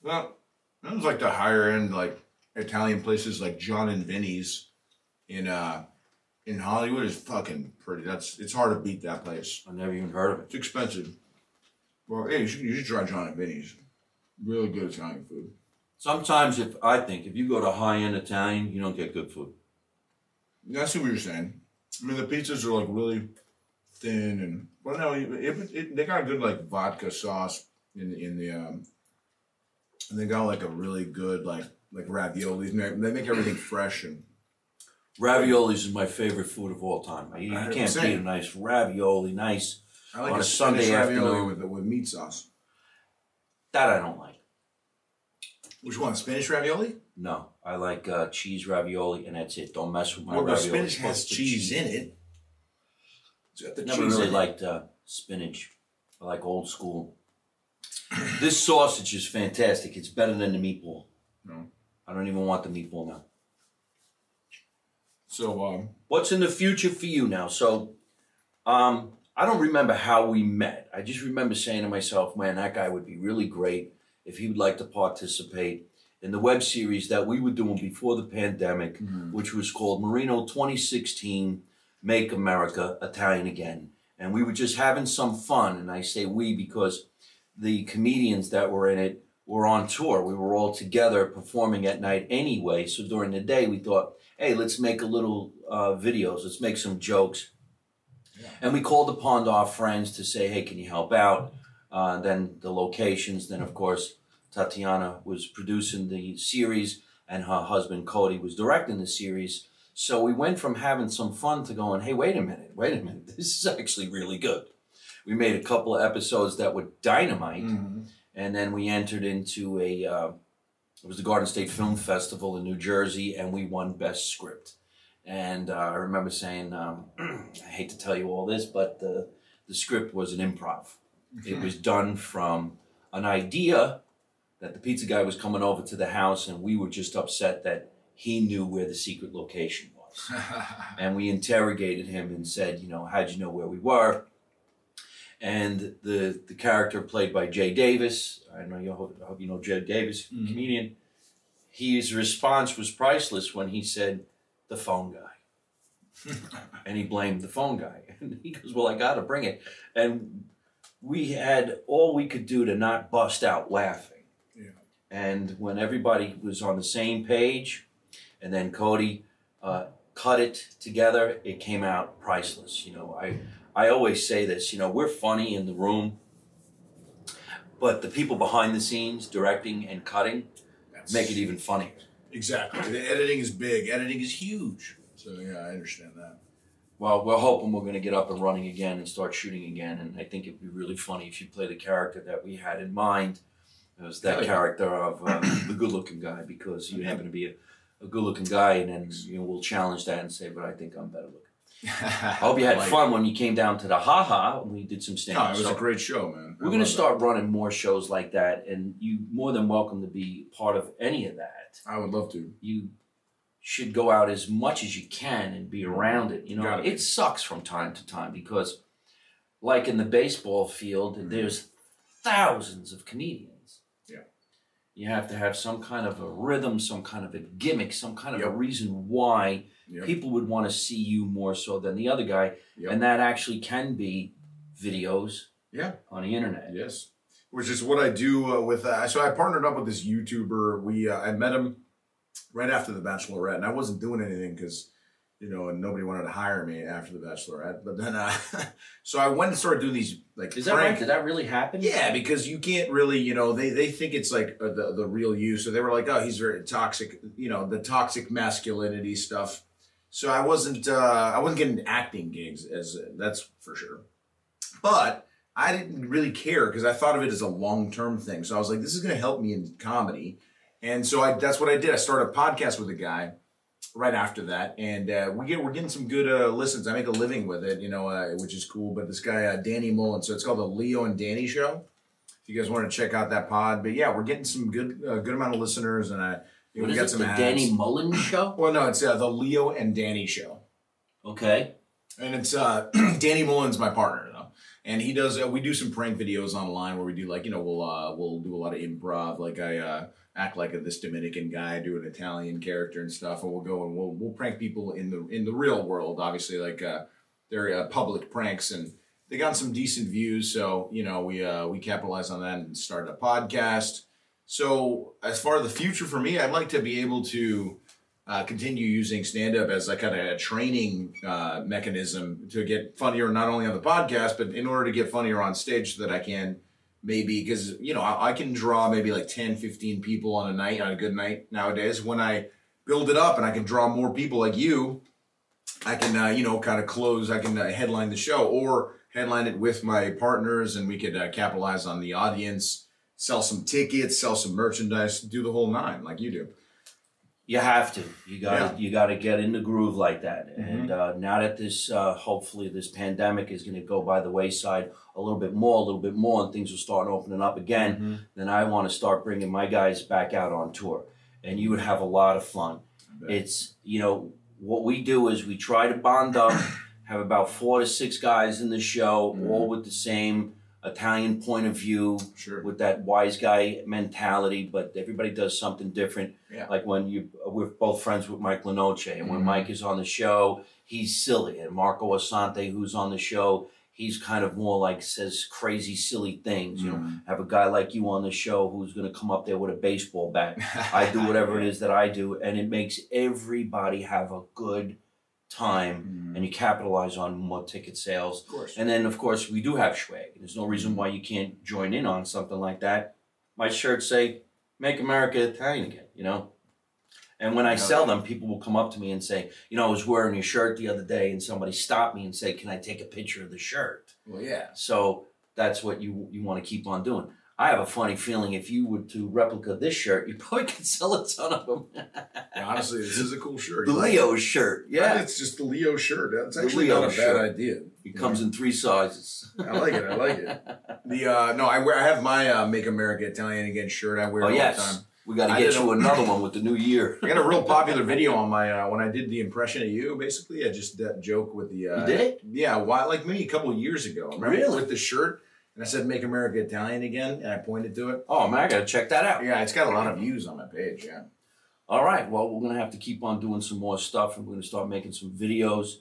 [SPEAKER 2] Well, that was like the higher end, like Italian places like Jon and Vinny's in uh in Hollywood is fucking pretty. That's it's hard to beat that place.
[SPEAKER 1] I never even heard of it.
[SPEAKER 2] It's expensive. Well, hey, you should, you should try Jon and Vinny's. Really good Italian food.
[SPEAKER 1] Sometimes, if I think if you go to high end Italian, you don't get good food.
[SPEAKER 2] I see what you're saying. I mean, the pizzas are like really thin and well, no, it, it, it, they got a good like vodka sauce in in the um, and they got like a really good like like raviolis. And they make everything fresh and
[SPEAKER 1] Raviolis is my favorite food of all time. You, can't beat a nice ravioli, nice.
[SPEAKER 2] I like
[SPEAKER 1] On
[SPEAKER 2] a,
[SPEAKER 1] Sunday
[SPEAKER 2] Spanish ravioli
[SPEAKER 1] afternoon.
[SPEAKER 2] with with meat sauce.
[SPEAKER 1] That I don't like.
[SPEAKER 2] Which one? Spanish ravioli?
[SPEAKER 1] No, I like uh, cheese ravioli, and that's it. Don't mess with my
[SPEAKER 2] well, the
[SPEAKER 1] ravioli.
[SPEAKER 2] spinach has
[SPEAKER 1] the
[SPEAKER 2] cheese in it. It's got the
[SPEAKER 1] Never
[SPEAKER 2] cheese
[SPEAKER 1] really
[SPEAKER 2] in it.
[SPEAKER 1] liked uh, spinach. I like old school. this sausage is fantastic. It's better than the meatball.
[SPEAKER 2] No.
[SPEAKER 1] I don't even want the meatball now.
[SPEAKER 2] So um,
[SPEAKER 1] What's in the future for you now? So, um, I don't remember how we met. I just remember saying to myself, man, that guy would be really great if he would like to participate in the web series that we were doing before the pandemic, which was called Marino 2016 Make America Italian Again. And we were just having some fun. And I say we because the comedians that were in it were on tour. We were all together performing at night anyway. So during the day, we thought, hey, let's make a little uh, videos. Let's make some jokes.
[SPEAKER 2] Yeah.
[SPEAKER 1] And we called upon our friends to say, hey, can you help out? Uh, then the locations. Then, of course, Tatiana was producing the series, and her husband Cody was directing the series. So we went from having some fun to going, hey, wait a minute, wait a minute, *laughs* this is actually really good. We made a couple of episodes that were dynamite,
[SPEAKER 2] Mhm.
[SPEAKER 1] And then we entered into a, uh, it was the Garden State Film Festival in New Jersey, and we won Best Script. And uh, I remember saying, um, *clears throat* I hate to tell you all this, but the, the script was an improv. It was done from an idea that the pizza guy was coming over to the house, and we were just upset that he knew where the secret location was. *laughs* And we interrogated him and said, you know, how'd you know where we were? And the the character played by Jay Davis, I know you hope, I hope you know Jay Davis,
[SPEAKER 2] Mhm.
[SPEAKER 1] comedian. His response was priceless when he said, "The phone guy," *laughs* and he blamed the phone guy. *laughs* And he goes, "Well, I got to bring it." And we had all we could do to not bust out laughing.
[SPEAKER 2] Yeah.
[SPEAKER 1] And when everybody was on the same page, and then Cody uh, cut it together, it came out priceless. You know, I I always say this. You know, we're funny in the room, but the people behind the scenes, directing and cutting,
[SPEAKER 2] That's-
[SPEAKER 1] make it even funnier.
[SPEAKER 2] Exactly. The editing is big. Editing is huge. So yeah, I understand that.
[SPEAKER 1] Well, we're hoping we're going to get up and running again and start shooting again. And I think it'd be really funny if you play the character that we had in mind. It was that
[SPEAKER 2] Hell yeah.
[SPEAKER 1] character of uh, the good-looking guy because you happen to be a, a good-looking guy, and then you know we'll challenge that and say, "But I think I'm better looking." *laughs*
[SPEAKER 2] I
[SPEAKER 1] hope you had fun when you came down to the haha and we did some stand
[SPEAKER 2] No, it was a great show, man. I
[SPEAKER 1] We're going to start running more shows like that, and you more than welcome to be part of any of that.
[SPEAKER 2] that. I would love to.
[SPEAKER 1] You should go out as much as you can and be around it. You know,
[SPEAKER 2] Gotta be.
[SPEAKER 1] it sucks from time to time because, like in the baseball field,
[SPEAKER 2] Mhm.
[SPEAKER 1] there's thousands of comedians. You have to have some kind of a rhythm, some kind of a gimmick, some kind of a reason why
[SPEAKER 2] Yep.
[SPEAKER 1] people would want to see you more so than the other guy.
[SPEAKER 2] Yep.
[SPEAKER 1] And that actually can be videos
[SPEAKER 2] Yeah.
[SPEAKER 1] on the internet.
[SPEAKER 2] Yes. Which is what I do uh, with. Uh, so I partnered up with this YouTuber. We uh, I met him right after the Bachelorette, and I wasn't doing anything because you know, and nobody wanted to hire me after the Bachelorette. But then, uh, *laughs* so I went and started doing these like
[SPEAKER 1] Is that
[SPEAKER 2] prank-
[SPEAKER 1] right? Did that really happen?
[SPEAKER 2] Yeah, because you can't really, you know, they they think it's like uh, the the real you. So they were like, oh, he's very toxic, you know, the toxic masculinity stuff. So I wasn't uh, I wasn't getting acting gigs as that's for sure. But I didn't really care because I thought of it as a long term thing. So I was like, this is going to help me in comedy, and so I that's what I did. I started a podcast with a guy right after that, and uh, we get we're getting some good uh, listens. I make a living with it, you know, uh, which is cool. But this guy uh, Danny Mullen, so it's called the Leo and Danny Show. If you guys want to check out that pod, but yeah, we're getting some good uh, good amount of listeners, and uh,
[SPEAKER 1] What
[SPEAKER 2] we got
[SPEAKER 1] it,
[SPEAKER 2] some
[SPEAKER 1] the
[SPEAKER 2] ads.
[SPEAKER 1] Danny Mullen show? *laughs*
[SPEAKER 2] Well, no, it's uh, the Leo and Danny Show.
[SPEAKER 1] Okay.
[SPEAKER 2] And it's uh *clears throat* Danny Mullen's my partner though. And he does uh, we do some prank videos online where we do like, you know, we'll uh we'll do a lot of improv. Like I uh act like a, this Dominican guy, do an Italian character and stuff, and we'll go and we'll we'll prank people in the in the real world, obviously like uh they're uh, public pranks and they got some decent views, so you know, we uh we capitalize on that and started a podcast. So as far as the future for me, I'd like to be able to uh, continue using stand up as a kind of a training uh, mechanism to get funnier, not only on the podcast, but in order to get funnier on stage so that I can maybe, because, you know, I, I can draw maybe like 10, 15 people on a night, on a good night nowadays. When I build it up and I can draw more people like you, I can, uh, you know, kind of close, I can uh, headline the show or headline it with my partners and we could uh, capitalize on the audience, sell some tickets, sell some merchandise, do the whole nine like you do.
[SPEAKER 1] You have to. You got to. You got to get in the groove like that.
[SPEAKER 2] Mm-hmm.
[SPEAKER 1] And uh, now that this, uh, hopefully, this pandemic is going to go by the wayside a little bit more, a little bit more, and things will start opening up again.
[SPEAKER 2] Mm-hmm.
[SPEAKER 1] Then I want to start bringing my guys back out on tour, and you would have a lot of fun. It's you know what we do is we try to bond up, *coughs* have about four to six guys in the show,
[SPEAKER 2] Mhm.
[SPEAKER 1] all with the same Italian point of view,
[SPEAKER 2] Sure.
[SPEAKER 1] with that wise guy mentality, but everybody does something different.
[SPEAKER 2] Yeah.
[SPEAKER 1] Like when you, we're both friends with Mike Lenoce, and when
[SPEAKER 2] Mhm.
[SPEAKER 1] Mike is on the show, he's silly, and Marco Asante, who's on the show, he's kind of more like says crazy, silly things. You know,
[SPEAKER 2] Mm.
[SPEAKER 1] have a guy like you on the show who's going to come up there with a baseball bat. I do whatever *laughs* it is that I do, and it makes everybody have a good time,
[SPEAKER 2] Mm.
[SPEAKER 1] and you capitalize on more ticket sales.
[SPEAKER 2] Of course.
[SPEAKER 1] And then, of course, we do have swag. There's no reason why you can't join in on something like that. My shirts say "Make America Italian Again," you know. And when I sell them, people will come up to me and say, "You know, I was wearing your shirt the other day, and somebody stopped me and said, "Can I take a picture of the shirt?"
[SPEAKER 2] Well, yeah.
[SPEAKER 1] So that's what you you want to keep on doing. I have a funny feeling if you were to replica this shirt, you probably could sell a ton of them. *laughs*
[SPEAKER 2] Yeah, Honestly, this is a cool shirt.
[SPEAKER 1] the
[SPEAKER 2] like
[SPEAKER 1] Leo shirt, yeah,
[SPEAKER 2] It's just the Leo shirt. That's
[SPEAKER 1] The
[SPEAKER 2] actually
[SPEAKER 1] Leo
[SPEAKER 2] not a
[SPEAKER 1] shirt.
[SPEAKER 2] bad idea.
[SPEAKER 1] it comes in three sizes. *laughs*
[SPEAKER 2] I like it. I like it. *laughs* The uh no, I wear. I have my uh, "Make America Italian Again" shirt. I wear
[SPEAKER 1] Oh
[SPEAKER 2] it all the time.
[SPEAKER 1] we got to get you another one with the new year.
[SPEAKER 2] I got a real popular video on my uh, when I did the impression of you. Basically, I just that joke with the. Uh,
[SPEAKER 1] You did it?
[SPEAKER 2] Yeah, why? Like maybe a couple of years ago. Remember
[SPEAKER 1] Really?
[SPEAKER 2] with the shirt, and I said "Make America Italian Again," and I pointed to it.
[SPEAKER 1] Oh man, I got to check that out.
[SPEAKER 2] Yeah, it's got a lot of views on my page. Yeah.
[SPEAKER 1] All right. Well, we're gonna have to keep on doing some more stuff, and we're gonna start making some videos,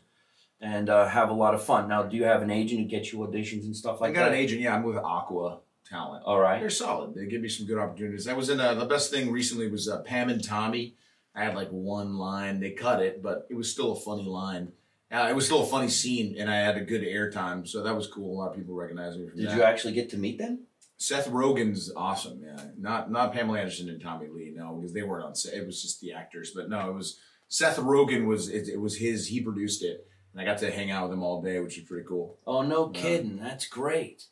[SPEAKER 1] and uh, have a lot of fun. Now, do you have an agent who gets you auditions and stuff like that?
[SPEAKER 2] I got
[SPEAKER 1] that?
[SPEAKER 2] an agent. Yeah, I'm with Aqua Talent.
[SPEAKER 1] All right.
[SPEAKER 2] They're solid. They give me some good opportunities. I was in uh, the best thing recently was uh, Pam and Tommy. I had like one line. They cut it, but it was still a funny line. Uh, it was still a funny scene, and I had a good airtime, so that was cool. A lot of people recognized me from
[SPEAKER 1] Did
[SPEAKER 2] that.
[SPEAKER 1] you actually get to meet them?
[SPEAKER 2] Seth Rogen's awesome. Yeah, not not Pamela Anderson and Tommy Lee. No, because they weren't on set. It was just the actors. But no, it was Seth Rogen was it, it was his. He produced it, and I got to hang out with him all day, which was pretty cool.
[SPEAKER 1] Oh, no
[SPEAKER 2] Yeah.
[SPEAKER 1] kidding. That's great.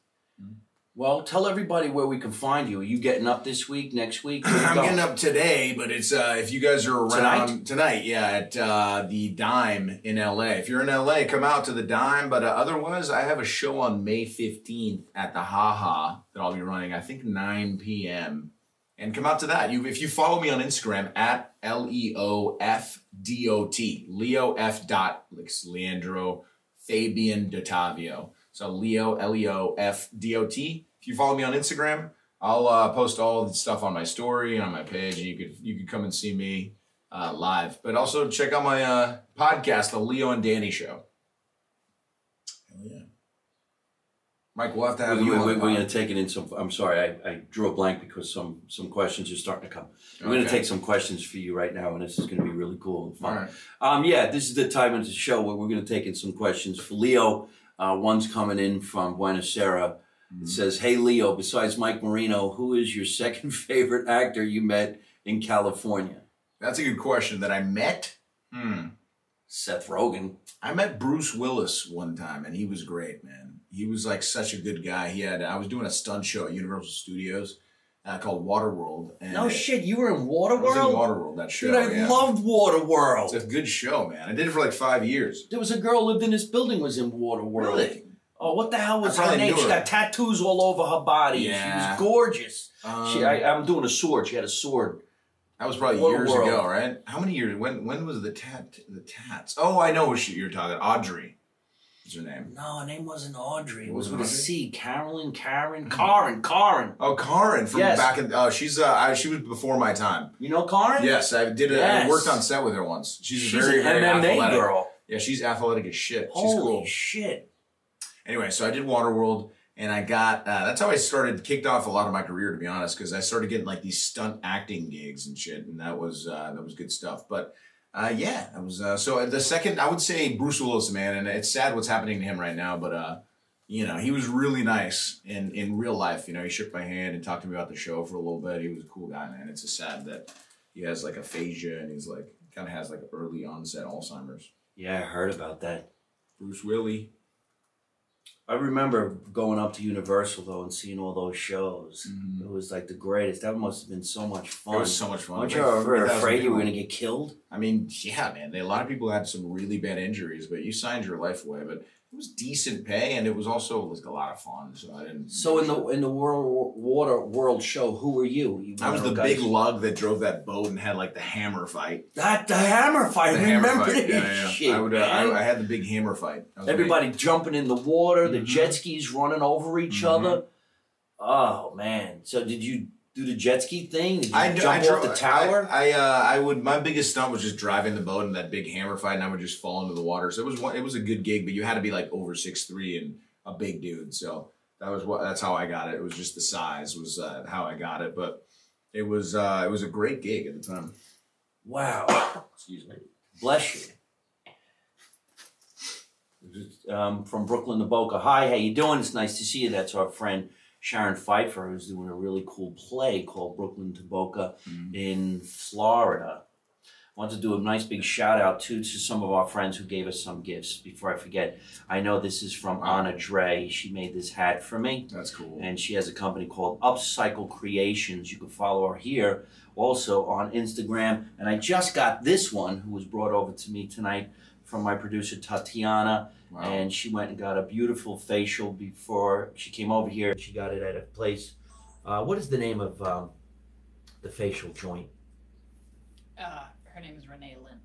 [SPEAKER 1] Well, tell everybody where we can find you. Are you getting up this week, next week? *clears throat*
[SPEAKER 2] I'm getting up today, but it's uh, if you guys are around tonight, yeah, at uh, the Dime in LA. If you're in LA, come out to the Dime. But uh, otherwise, I have a show on May 15th at the Haha that I'll be running. I think 9 p.m. And come out to that. You, if you follow me on Instagram at L E O F D O T, Leo F dot Leandro Fabian Dottavio. So Leo L E O F D O T. If you follow me on Instagram, I'll uh, post all the stuff on my story and on my page, and you could you could come and see me uh, live. But also check out my uh, podcast, The Leo and Danny Show. Hell yeah, Mike, we'll have to have
[SPEAKER 1] we,
[SPEAKER 2] you.
[SPEAKER 1] we,
[SPEAKER 2] on
[SPEAKER 1] we,
[SPEAKER 2] the
[SPEAKER 1] are going to take it in some. I'm sorry, I, I drew a blank because some some questions are starting to come. We're going to take some questions for you right now, and this is going to be really cool and fun.
[SPEAKER 2] right.
[SPEAKER 1] Um, yeah, this is the time of the show where we're going to take in some questions for Leo. Uh, one's coming in from Buenos Aires. It says, "Hey Leo, besides Mike Marino, who is your second *laughs* favorite actor you met in California?"
[SPEAKER 2] That's a good question. That I met. Hmm.
[SPEAKER 1] Seth Rogen.
[SPEAKER 2] I met Bruce Willis one time, and he was great, man. He was like such a good guy. He had I was doing a stunt show at Universal Studios uh, called Waterworld. And
[SPEAKER 1] No shit, you were in Waterworld.
[SPEAKER 2] I was in
[SPEAKER 1] Waterworld.
[SPEAKER 2] That show.
[SPEAKER 1] Dude, I
[SPEAKER 2] yeah.
[SPEAKER 1] loved Waterworld.
[SPEAKER 2] It's a good show, man. I did it for like five years.
[SPEAKER 1] There was a girl lived in this building was in Waterworld. Really? Oh, what the hell was her name?
[SPEAKER 2] knew
[SPEAKER 1] She got tattoos all over her body.
[SPEAKER 2] Yeah.
[SPEAKER 1] She was gorgeous.
[SPEAKER 2] Um,
[SPEAKER 1] she, I, I'm doing a sword. She had a sword.
[SPEAKER 2] that was probably years ago, right? How many years? When when was the tat the tats? Oh, I know what you're talking. Audrey, is her name?
[SPEAKER 1] No, her name wasn't Audrey. It was
[SPEAKER 2] Wasn't
[SPEAKER 1] with a? C. Carolyn, Karen, Karen, Karen.
[SPEAKER 2] Oh, Karen from
[SPEAKER 1] Yes.
[SPEAKER 2] back in. Oh, she's uh, I, she was before my time.
[SPEAKER 1] You know Karen?
[SPEAKER 2] Yes, I did. A,
[SPEAKER 1] Yes.
[SPEAKER 2] I worked on set with her once. She's,
[SPEAKER 1] She's
[SPEAKER 2] very very
[SPEAKER 1] MMA
[SPEAKER 2] athletic.
[SPEAKER 1] girl.
[SPEAKER 2] Yeah, she's athletic as shit. She's
[SPEAKER 1] Holy
[SPEAKER 2] cool.
[SPEAKER 1] shit.
[SPEAKER 2] anyway, so I did Waterworld, and I got uh, that's how I started, kicked off a lot of my career, to be honest, because I started getting like these stunt acting gigs and shit, and that was uh, that was good stuff. But uh, yeah, I was uh, so the second I would say Bruce Willis, man, and it's sad what's happening to him right now, but uh, you know he was really nice in in real life. You know, he shook my hand and talked to me about the show for a little bit. He was a cool guy, man. It's just sad that he has like aphasia and he's like kind of has like early onset Alzheimer's.
[SPEAKER 1] Yeah, I heard about that.
[SPEAKER 2] Bruce Willie.
[SPEAKER 1] I remember going up to Universal though and seeing all those shows.
[SPEAKER 2] Mhm.
[SPEAKER 1] It was like the greatest. That must have been so much fun.
[SPEAKER 2] It was so much fun.
[SPEAKER 1] Weren't you
[SPEAKER 2] was like
[SPEAKER 1] ever
[SPEAKER 2] 3,000
[SPEAKER 1] afraid you were going to get killed?
[SPEAKER 2] I mean, yeah, man. They, a lot of people had some really bad injuries, but you signed your life away. But it was decent pay, and it was also like a lot of fun. So I didn't.
[SPEAKER 1] So in the in the world water world show, who were you? you
[SPEAKER 2] I was the
[SPEAKER 1] of
[SPEAKER 2] big lug that drove that boat and had like the hammer fight.
[SPEAKER 1] that the hammer fight.
[SPEAKER 2] The
[SPEAKER 1] I
[SPEAKER 2] hammer
[SPEAKER 1] remember
[SPEAKER 2] fight. Yeah, yeah.
[SPEAKER 1] shit.
[SPEAKER 2] I would. Uh. I, I had the big hammer fight. Was
[SPEAKER 1] Everybody jumping in the water, the
[SPEAKER 2] Mhm.
[SPEAKER 1] jet skis running over each
[SPEAKER 2] Mhm.
[SPEAKER 1] other. Oh man! So did you do the jet ski thing? Did you
[SPEAKER 2] I,
[SPEAKER 1] jump
[SPEAKER 2] I
[SPEAKER 1] off the tower?
[SPEAKER 2] I, I, uh, I would. My biggest stunt was just driving the boat in that big hammer fight, and I would just fall into the water. So it was one. It was a good gig, but you had to be like over six three and a big dude. So that was what that's how I got it. It was just the size was uh, how I got it, but it was uh, it was a great gig at the time.
[SPEAKER 1] Wow.
[SPEAKER 2] Excuse me.
[SPEAKER 1] Bless you. Um, from Brooklyn to Boca. Hi, how you doing? It's nice to see you. That's our friend Sharon Pfeiffer, who's doing a really cool play called Brooklyn to Boca
[SPEAKER 2] Mhm.
[SPEAKER 1] in Florida. I want to do a nice big shout out too to some of our friends who gave us some gifts. Before I forget, I know this is from Anna Dre. She made this hat for me
[SPEAKER 2] That's cool.
[SPEAKER 1] and she has a company called Upcycle Creations. You can follow her here also on Instagram. And I just got this one, who was brought over to me tonight from my producer Tatiana,
[SPEAKER 2] Wow.
[SPEAKER 1] and she went and got a beautiful facial before she came over here. She got it at a place. Uh, what is the name of um, the facial joint?
[SPEAKER 3] Uh, her name is Renee Lynn.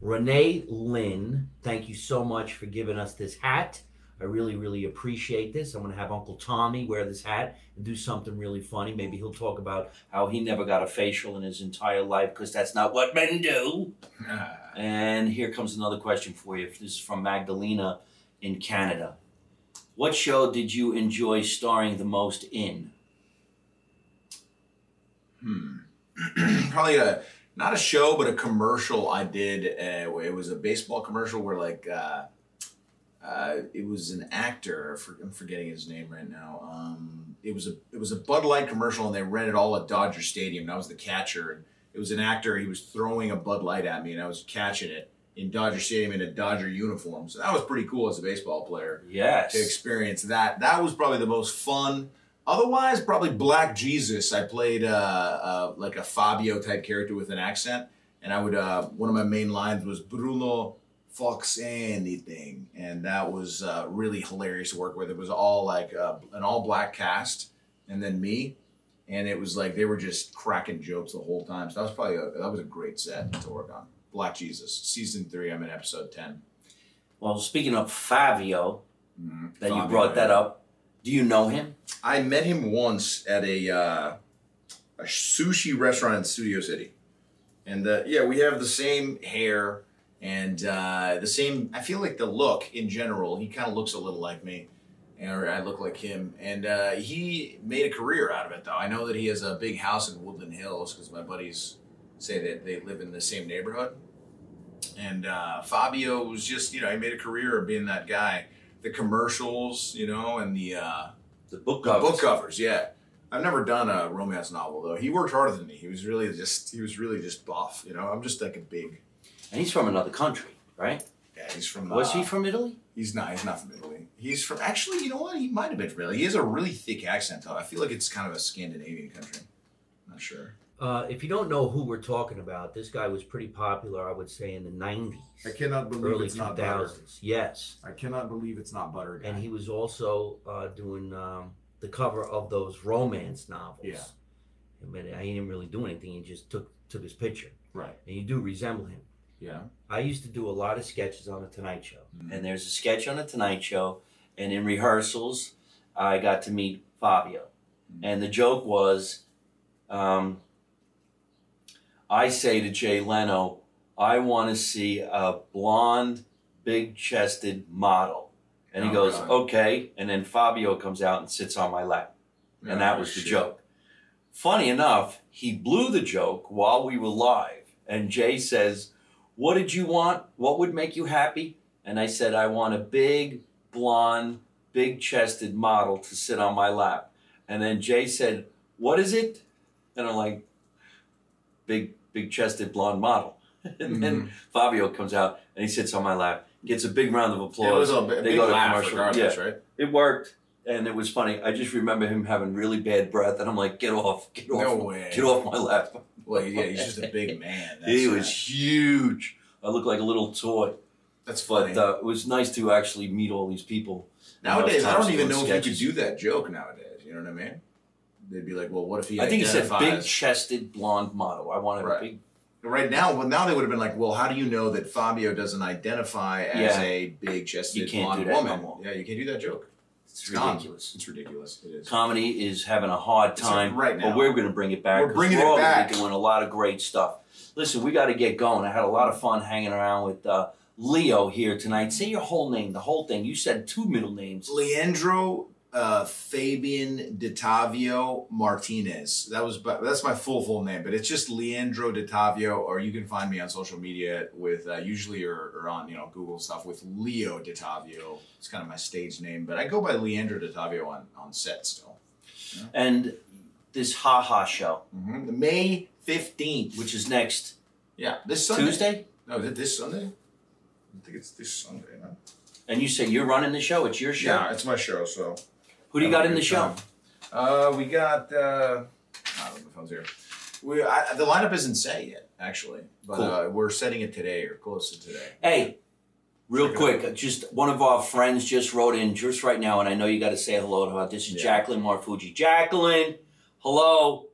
[SPEAKER 1] Renee Lynn, thank you so much for giving us this hat. I really, really appreciate this. I'm going to have Uncle Tommy wear this hat and do something really funny. Maybe he'll talk about how he never got a facial in his entire life because that's not what men do. *laughs* And here comes another question for you. This is from Magdalena in Canada. What show did you enjoy starring the most in?
[SPEAKER 2] Hmm. *clears throat* Probably a not a show, but a commercial I did. Uh, it was a baseball commercial where like uh, uh, it was an actor. For, I'm forgetting his name right now. Um, it was a it was a Bud Light commercial, and they rented all at Dodger Stadium. And I was the catcher, and it was an actor. He was throwing a Bud Light at me, and I was catching it in Dodger Stadium in a Dodger uniform. So that was pretty cool as a baseball player
[SPEAKER 1] Yes.
[SPEAKER 2] to experience that. That was probably the most fun. Otherwise, probably Black Jesus. I played uh, uh, like a Fabio type character with an accent, and I would uh, one of my main lines was Bruno Fox anything, and that was uh, really hilarious to work with. It was all like uh, an all black cast, and then me, and it was like they were just cracking jokes the whole time. So that was probably a, that was a great set to work on. Black Jesus, season three. I'm in episode ten.
[SPEAKER 1] Well, speaking of Fabio,
[SPEAKER 2] Mhm.
[SPEAKER 1] that you brought that up, do you know him?
[SPEAKER 2] I met him once at a uh, a sushi restaurant in Studio City, and uh, yeah, we have the same hair and uh, the same. I feel like the look in general. He kind of looks a little like me, or I look like him. And uh, he made a career out of it, though. I know that he has a big house in Woodland Hills because my buddies say that they live in the same neighborhood. And uh, Fabio was just, you know, he made a career of being that guy. The commercials, you know, and the. Uh,
[SPEAKER 1] The book
[SPEAKER 2] the
[SPEAKER 1] covers.
[SPEAKER 2] book covers, yeah. I've never done a romance novel though. He worked harder than me. He was really just he was really just buff. You know, I'm just like a big.
[SPEAKER 1] And he's from another country, right?
[SPEAKER 2] Yeah, he's from.
[SPEAKER 1] Was
[SPEAKER 2] uh,
[SPEAKER 1] he from Italy?
[SPEAKER 2] He's not. He's not from Italy. He's from. Actually, you know what? He might have been really. He has a really thick accent though. I feel like it's kind of a Scandinavian country. I'm Not sure.
[SPEAKER 1] Uh, if you don't know who we're talking about, this guy was pretty popular, I would say, in the 90s,
[SPEAKER 4] I cannot believe
[SPEAKER 1] early
[SPEAKER 4] it's not butter.
[SPEAKER 1] Yes.
[SPEAKER 4] I cannot believe it's not butter. Guy.
[SPEAKER 1] And he was also uh, doing um, the cover of those romance novels.
[SPEAKER 4] Yeah.
[SPEAKER 1] But he didn't really do anything. He just took took his picture.
[SPEAKER 4] right.
[SPEAKER 1] And you do resemble him.
[SPEAKER 4] Yeah.
[SPEAKER 1] I used to do a lot of sketches on the Tonight Show,
[SPEAKER 2] Mhm.
[SPEAKER 1] and there's a sketch on the Tonight Show, and in rehearsals, I got to meet Fabio,
[SPEAKER 2] Mhm.
[SPEAKER 1] and the joke was, um, I say to Jay Leno, I want to see a blonde, big-chested model, and he
[SPEAKER 2] Oh,
[SPEAKER 1] goes,
[SPEAKER 2] God.
[SPEAKER 1] okay, and then Fabio comes out and sits on my lap, and that
[SPEAKER 2] Oh,
[SPEAKER 1] was the
[SPEAKER 2] shit.
[SPEAKER 1] joke. Funny enough, he blew the joke while we were live, and Jay says, What did you want? What would make you happy? And I said, I want a big, blonde, big chested model to sit on my lap. And then Jay said, What is it? And I'm like, Big, big chested blonde model. *laughs* and then mm-hmm. Fabio comes out and he sits on my lap, gets a big round of
[SPEAKER 2] It
[SPEAKER 1] applause.
[SPEAKER 2] was a, big
[SPEAKER 1] They go to commercial.
[SPEAKER 2] regardless, right?
[SPEAKER 1] It worked. And it was funny. I just remember him having really bad breath, and I'm like, "Get off! Get off!
[SPEAKER 2] No way.
[SPEAKER 1] Get off my lap!"
[SPEAKER 2] Well, yeah, he's just a big man. *laughs* That's
[SPEAKER 1] he
[SPEAKER 2] right.
[SPEAKER 1] was huge. I looked like a little toy.
[SPEAKER 2] That's funny.
[SPEAKER 1] But uh, it was nice to actually meet all these people.
[SPEAKER 2] nowadays, I don't even know if you could do that joke nowadays. You know what I mean? They'd be like, "Well, what if he?"
[SPEAKER 1] I think he said
[SPEAKER 2] identifies-
[SPEAKER 1] big-chested blonde model. I wanted
[SPEAKER 2] Right.
[SPEAKER 1] a big.
[SPEAKER 2] Right now, well, now they would have been like, "Well, how do you know that Fabio doesn't identify as
[SPEAKER 1] Yeah.
[SPEAKER 2] a big-chested
[SPEAKER 1] You can't
[SPEAKER 2] blonde woman?"
[SPEAKER 1] no.
[SPEAKER 2] Yeah, you can't do that joke.
[SPEAKER 1] It's
[SPEAKER 2] gone.
[SPEAKER 1] ridiculous.
[SPEAKER 2] It's ridiculous. It is.
[SPEAKER 1] Comedy is having a hard
[SPEAKER 2] It's
[SPEAKER 1] time,
[SPEAKER 2] right now.
[SPEAKER 1] but we're going to bring it back.
[SPEAKER 2] We're bringing
[SPEAKER 1] we're
[SPEAKER 2] it back.
[SPEAKER 1] Doing a lot of great stuff. Listen, we got to get going. I had a lot of fun hanging around with uh, Leo here tonight. Say your whole name, the whole thing. You said two middle names.
[SPEAKER 2] Leandro uh, Fabian Dottavio Martinez. That was that's my full full name, but it's just Leandro Dottavio. Or you can find me on social media with uh, usually or, or on you know Google stuff with Leo Dottavio. It's kind of my stage name, but I go by Leandro Dottavio on on set still.
[SPEAKER 1] And this Ha Ha show,
[SPEAKER 2] Mm-hmm. May fifteenth.
[SPEAKER 1] which is next
[SPEAKER 2] Yeah, this Sunday.
[SPEAKER 1] Tuesday.
[SPEAKER 2] No, is this Sunday? I think it's this Sunday, man.
[SPEAKER 1] And you say you're running the show. It's your show.
[SPEAKER 2] Yeah, it's my show, so.
[SPEAKER 1] Who do you got in the show?
[SPEAKER 2] Uh, we got. Uh, oh, the phone's here. We I, the lineup isn't set yet, actually, but
[SPEAKER 1] Cool.
[SPEAKER 2] uh, we're setting it today or close to today.
[SPEAKER 1] Hey, real
[SPEAKER 2] Check
[SPEAKER 1] quick, just one of our friends just wrote in just right now, and I know you got to say hello to her. This is
[SPEAKER 2] Yeah.
[SPEAKER 1] Jacqueline Marfuji. Jacqueline, hello.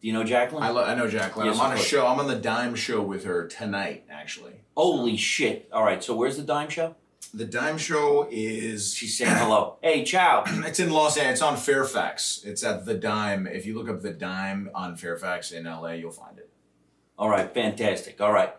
[SPEAKER 1] Do you know Jacqueline?
[SPEAKER 2] I, lo- I know Jacqueline.
[SPEAKER 1] Yes,
[SPEAKER 2] I'm on a
[SPEAKER 1] course.
[SPEAKER 2] show. I'm on the Dime show with her tonight, actually.
[SPEAKER 1] Holy shit! All right, so where's the Dime Show?
[SPEAKER 2] The Dime show is.
[SPEAKER 1] She's saying hello. *clears throat* Hey, ciao.
[SPEAKER 2] It's in Los Angeles. It's on Fairfax. It's at the Dime. If you look up the Dime on Fairfax in LA, you'll find it.
[SPEAKER 1] All right, fantastic. All right.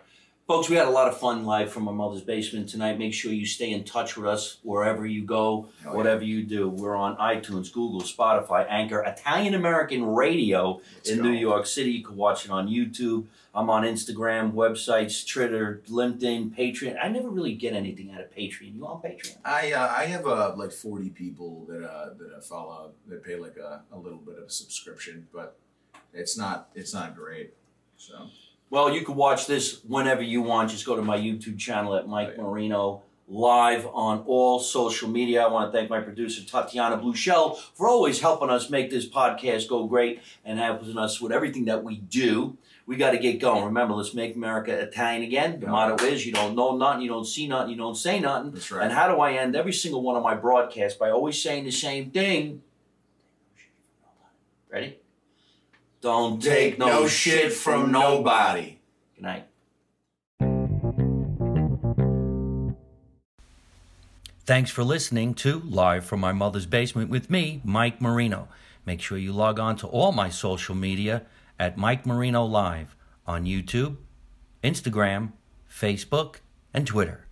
[SPEAKER 1] Folks, we had a lot of fun live from our mother's basement tonight. Make sure you stay in touch with us wherever you go,
[SPEAKER 2] Hell yeah.
[SPEAKER 1] whatever you do. We're on iTunes, Google, Spotify, Anchor, Italian American Radio
[SPEAKER 2] Let's
[SPEAKER 1] in
[SPEAKER 2] go.
[SPEAKER 1] New York City. You can watch it on YouTube. I'm on Instagram, websites, Twitter, LinkedIn, Patreon. I never really get anything out of Patreon. You on Patreon?
[SPEAKER 2] I uh, I have uh, like forty people that uh, that I follow that pay like a, a little bit of a subscription, but it's not it's not great. So
[SPEAKER 1] Well, you can watch this whenever you want. Just go to my YouTube channel at Mike. Marino live on all social media. I want to thank my producer Tatiana Bluchel for always helping us make this podcast go great and helping us with everything that we do. We got to get going. Remember, let's make America Italian again. The
[SPEAKER 2] Yeah.
[SPEAKER 1] motto is you don't know nothing, you don't see nothing, you don't say nothing.
[SPEAKER 2] that's right.
[SPEAKER 1] And how do I end every single one of my broadcasts by always saying the same thing? Ready? Don't take no, shit from nobody. Good night. Thanks for listening to Live from My Mother's Basement with me, Mike Marino. Make sure you log on to all my social media at Mike Marino Live on YouTube, Instagram, Facebook, and Twitter.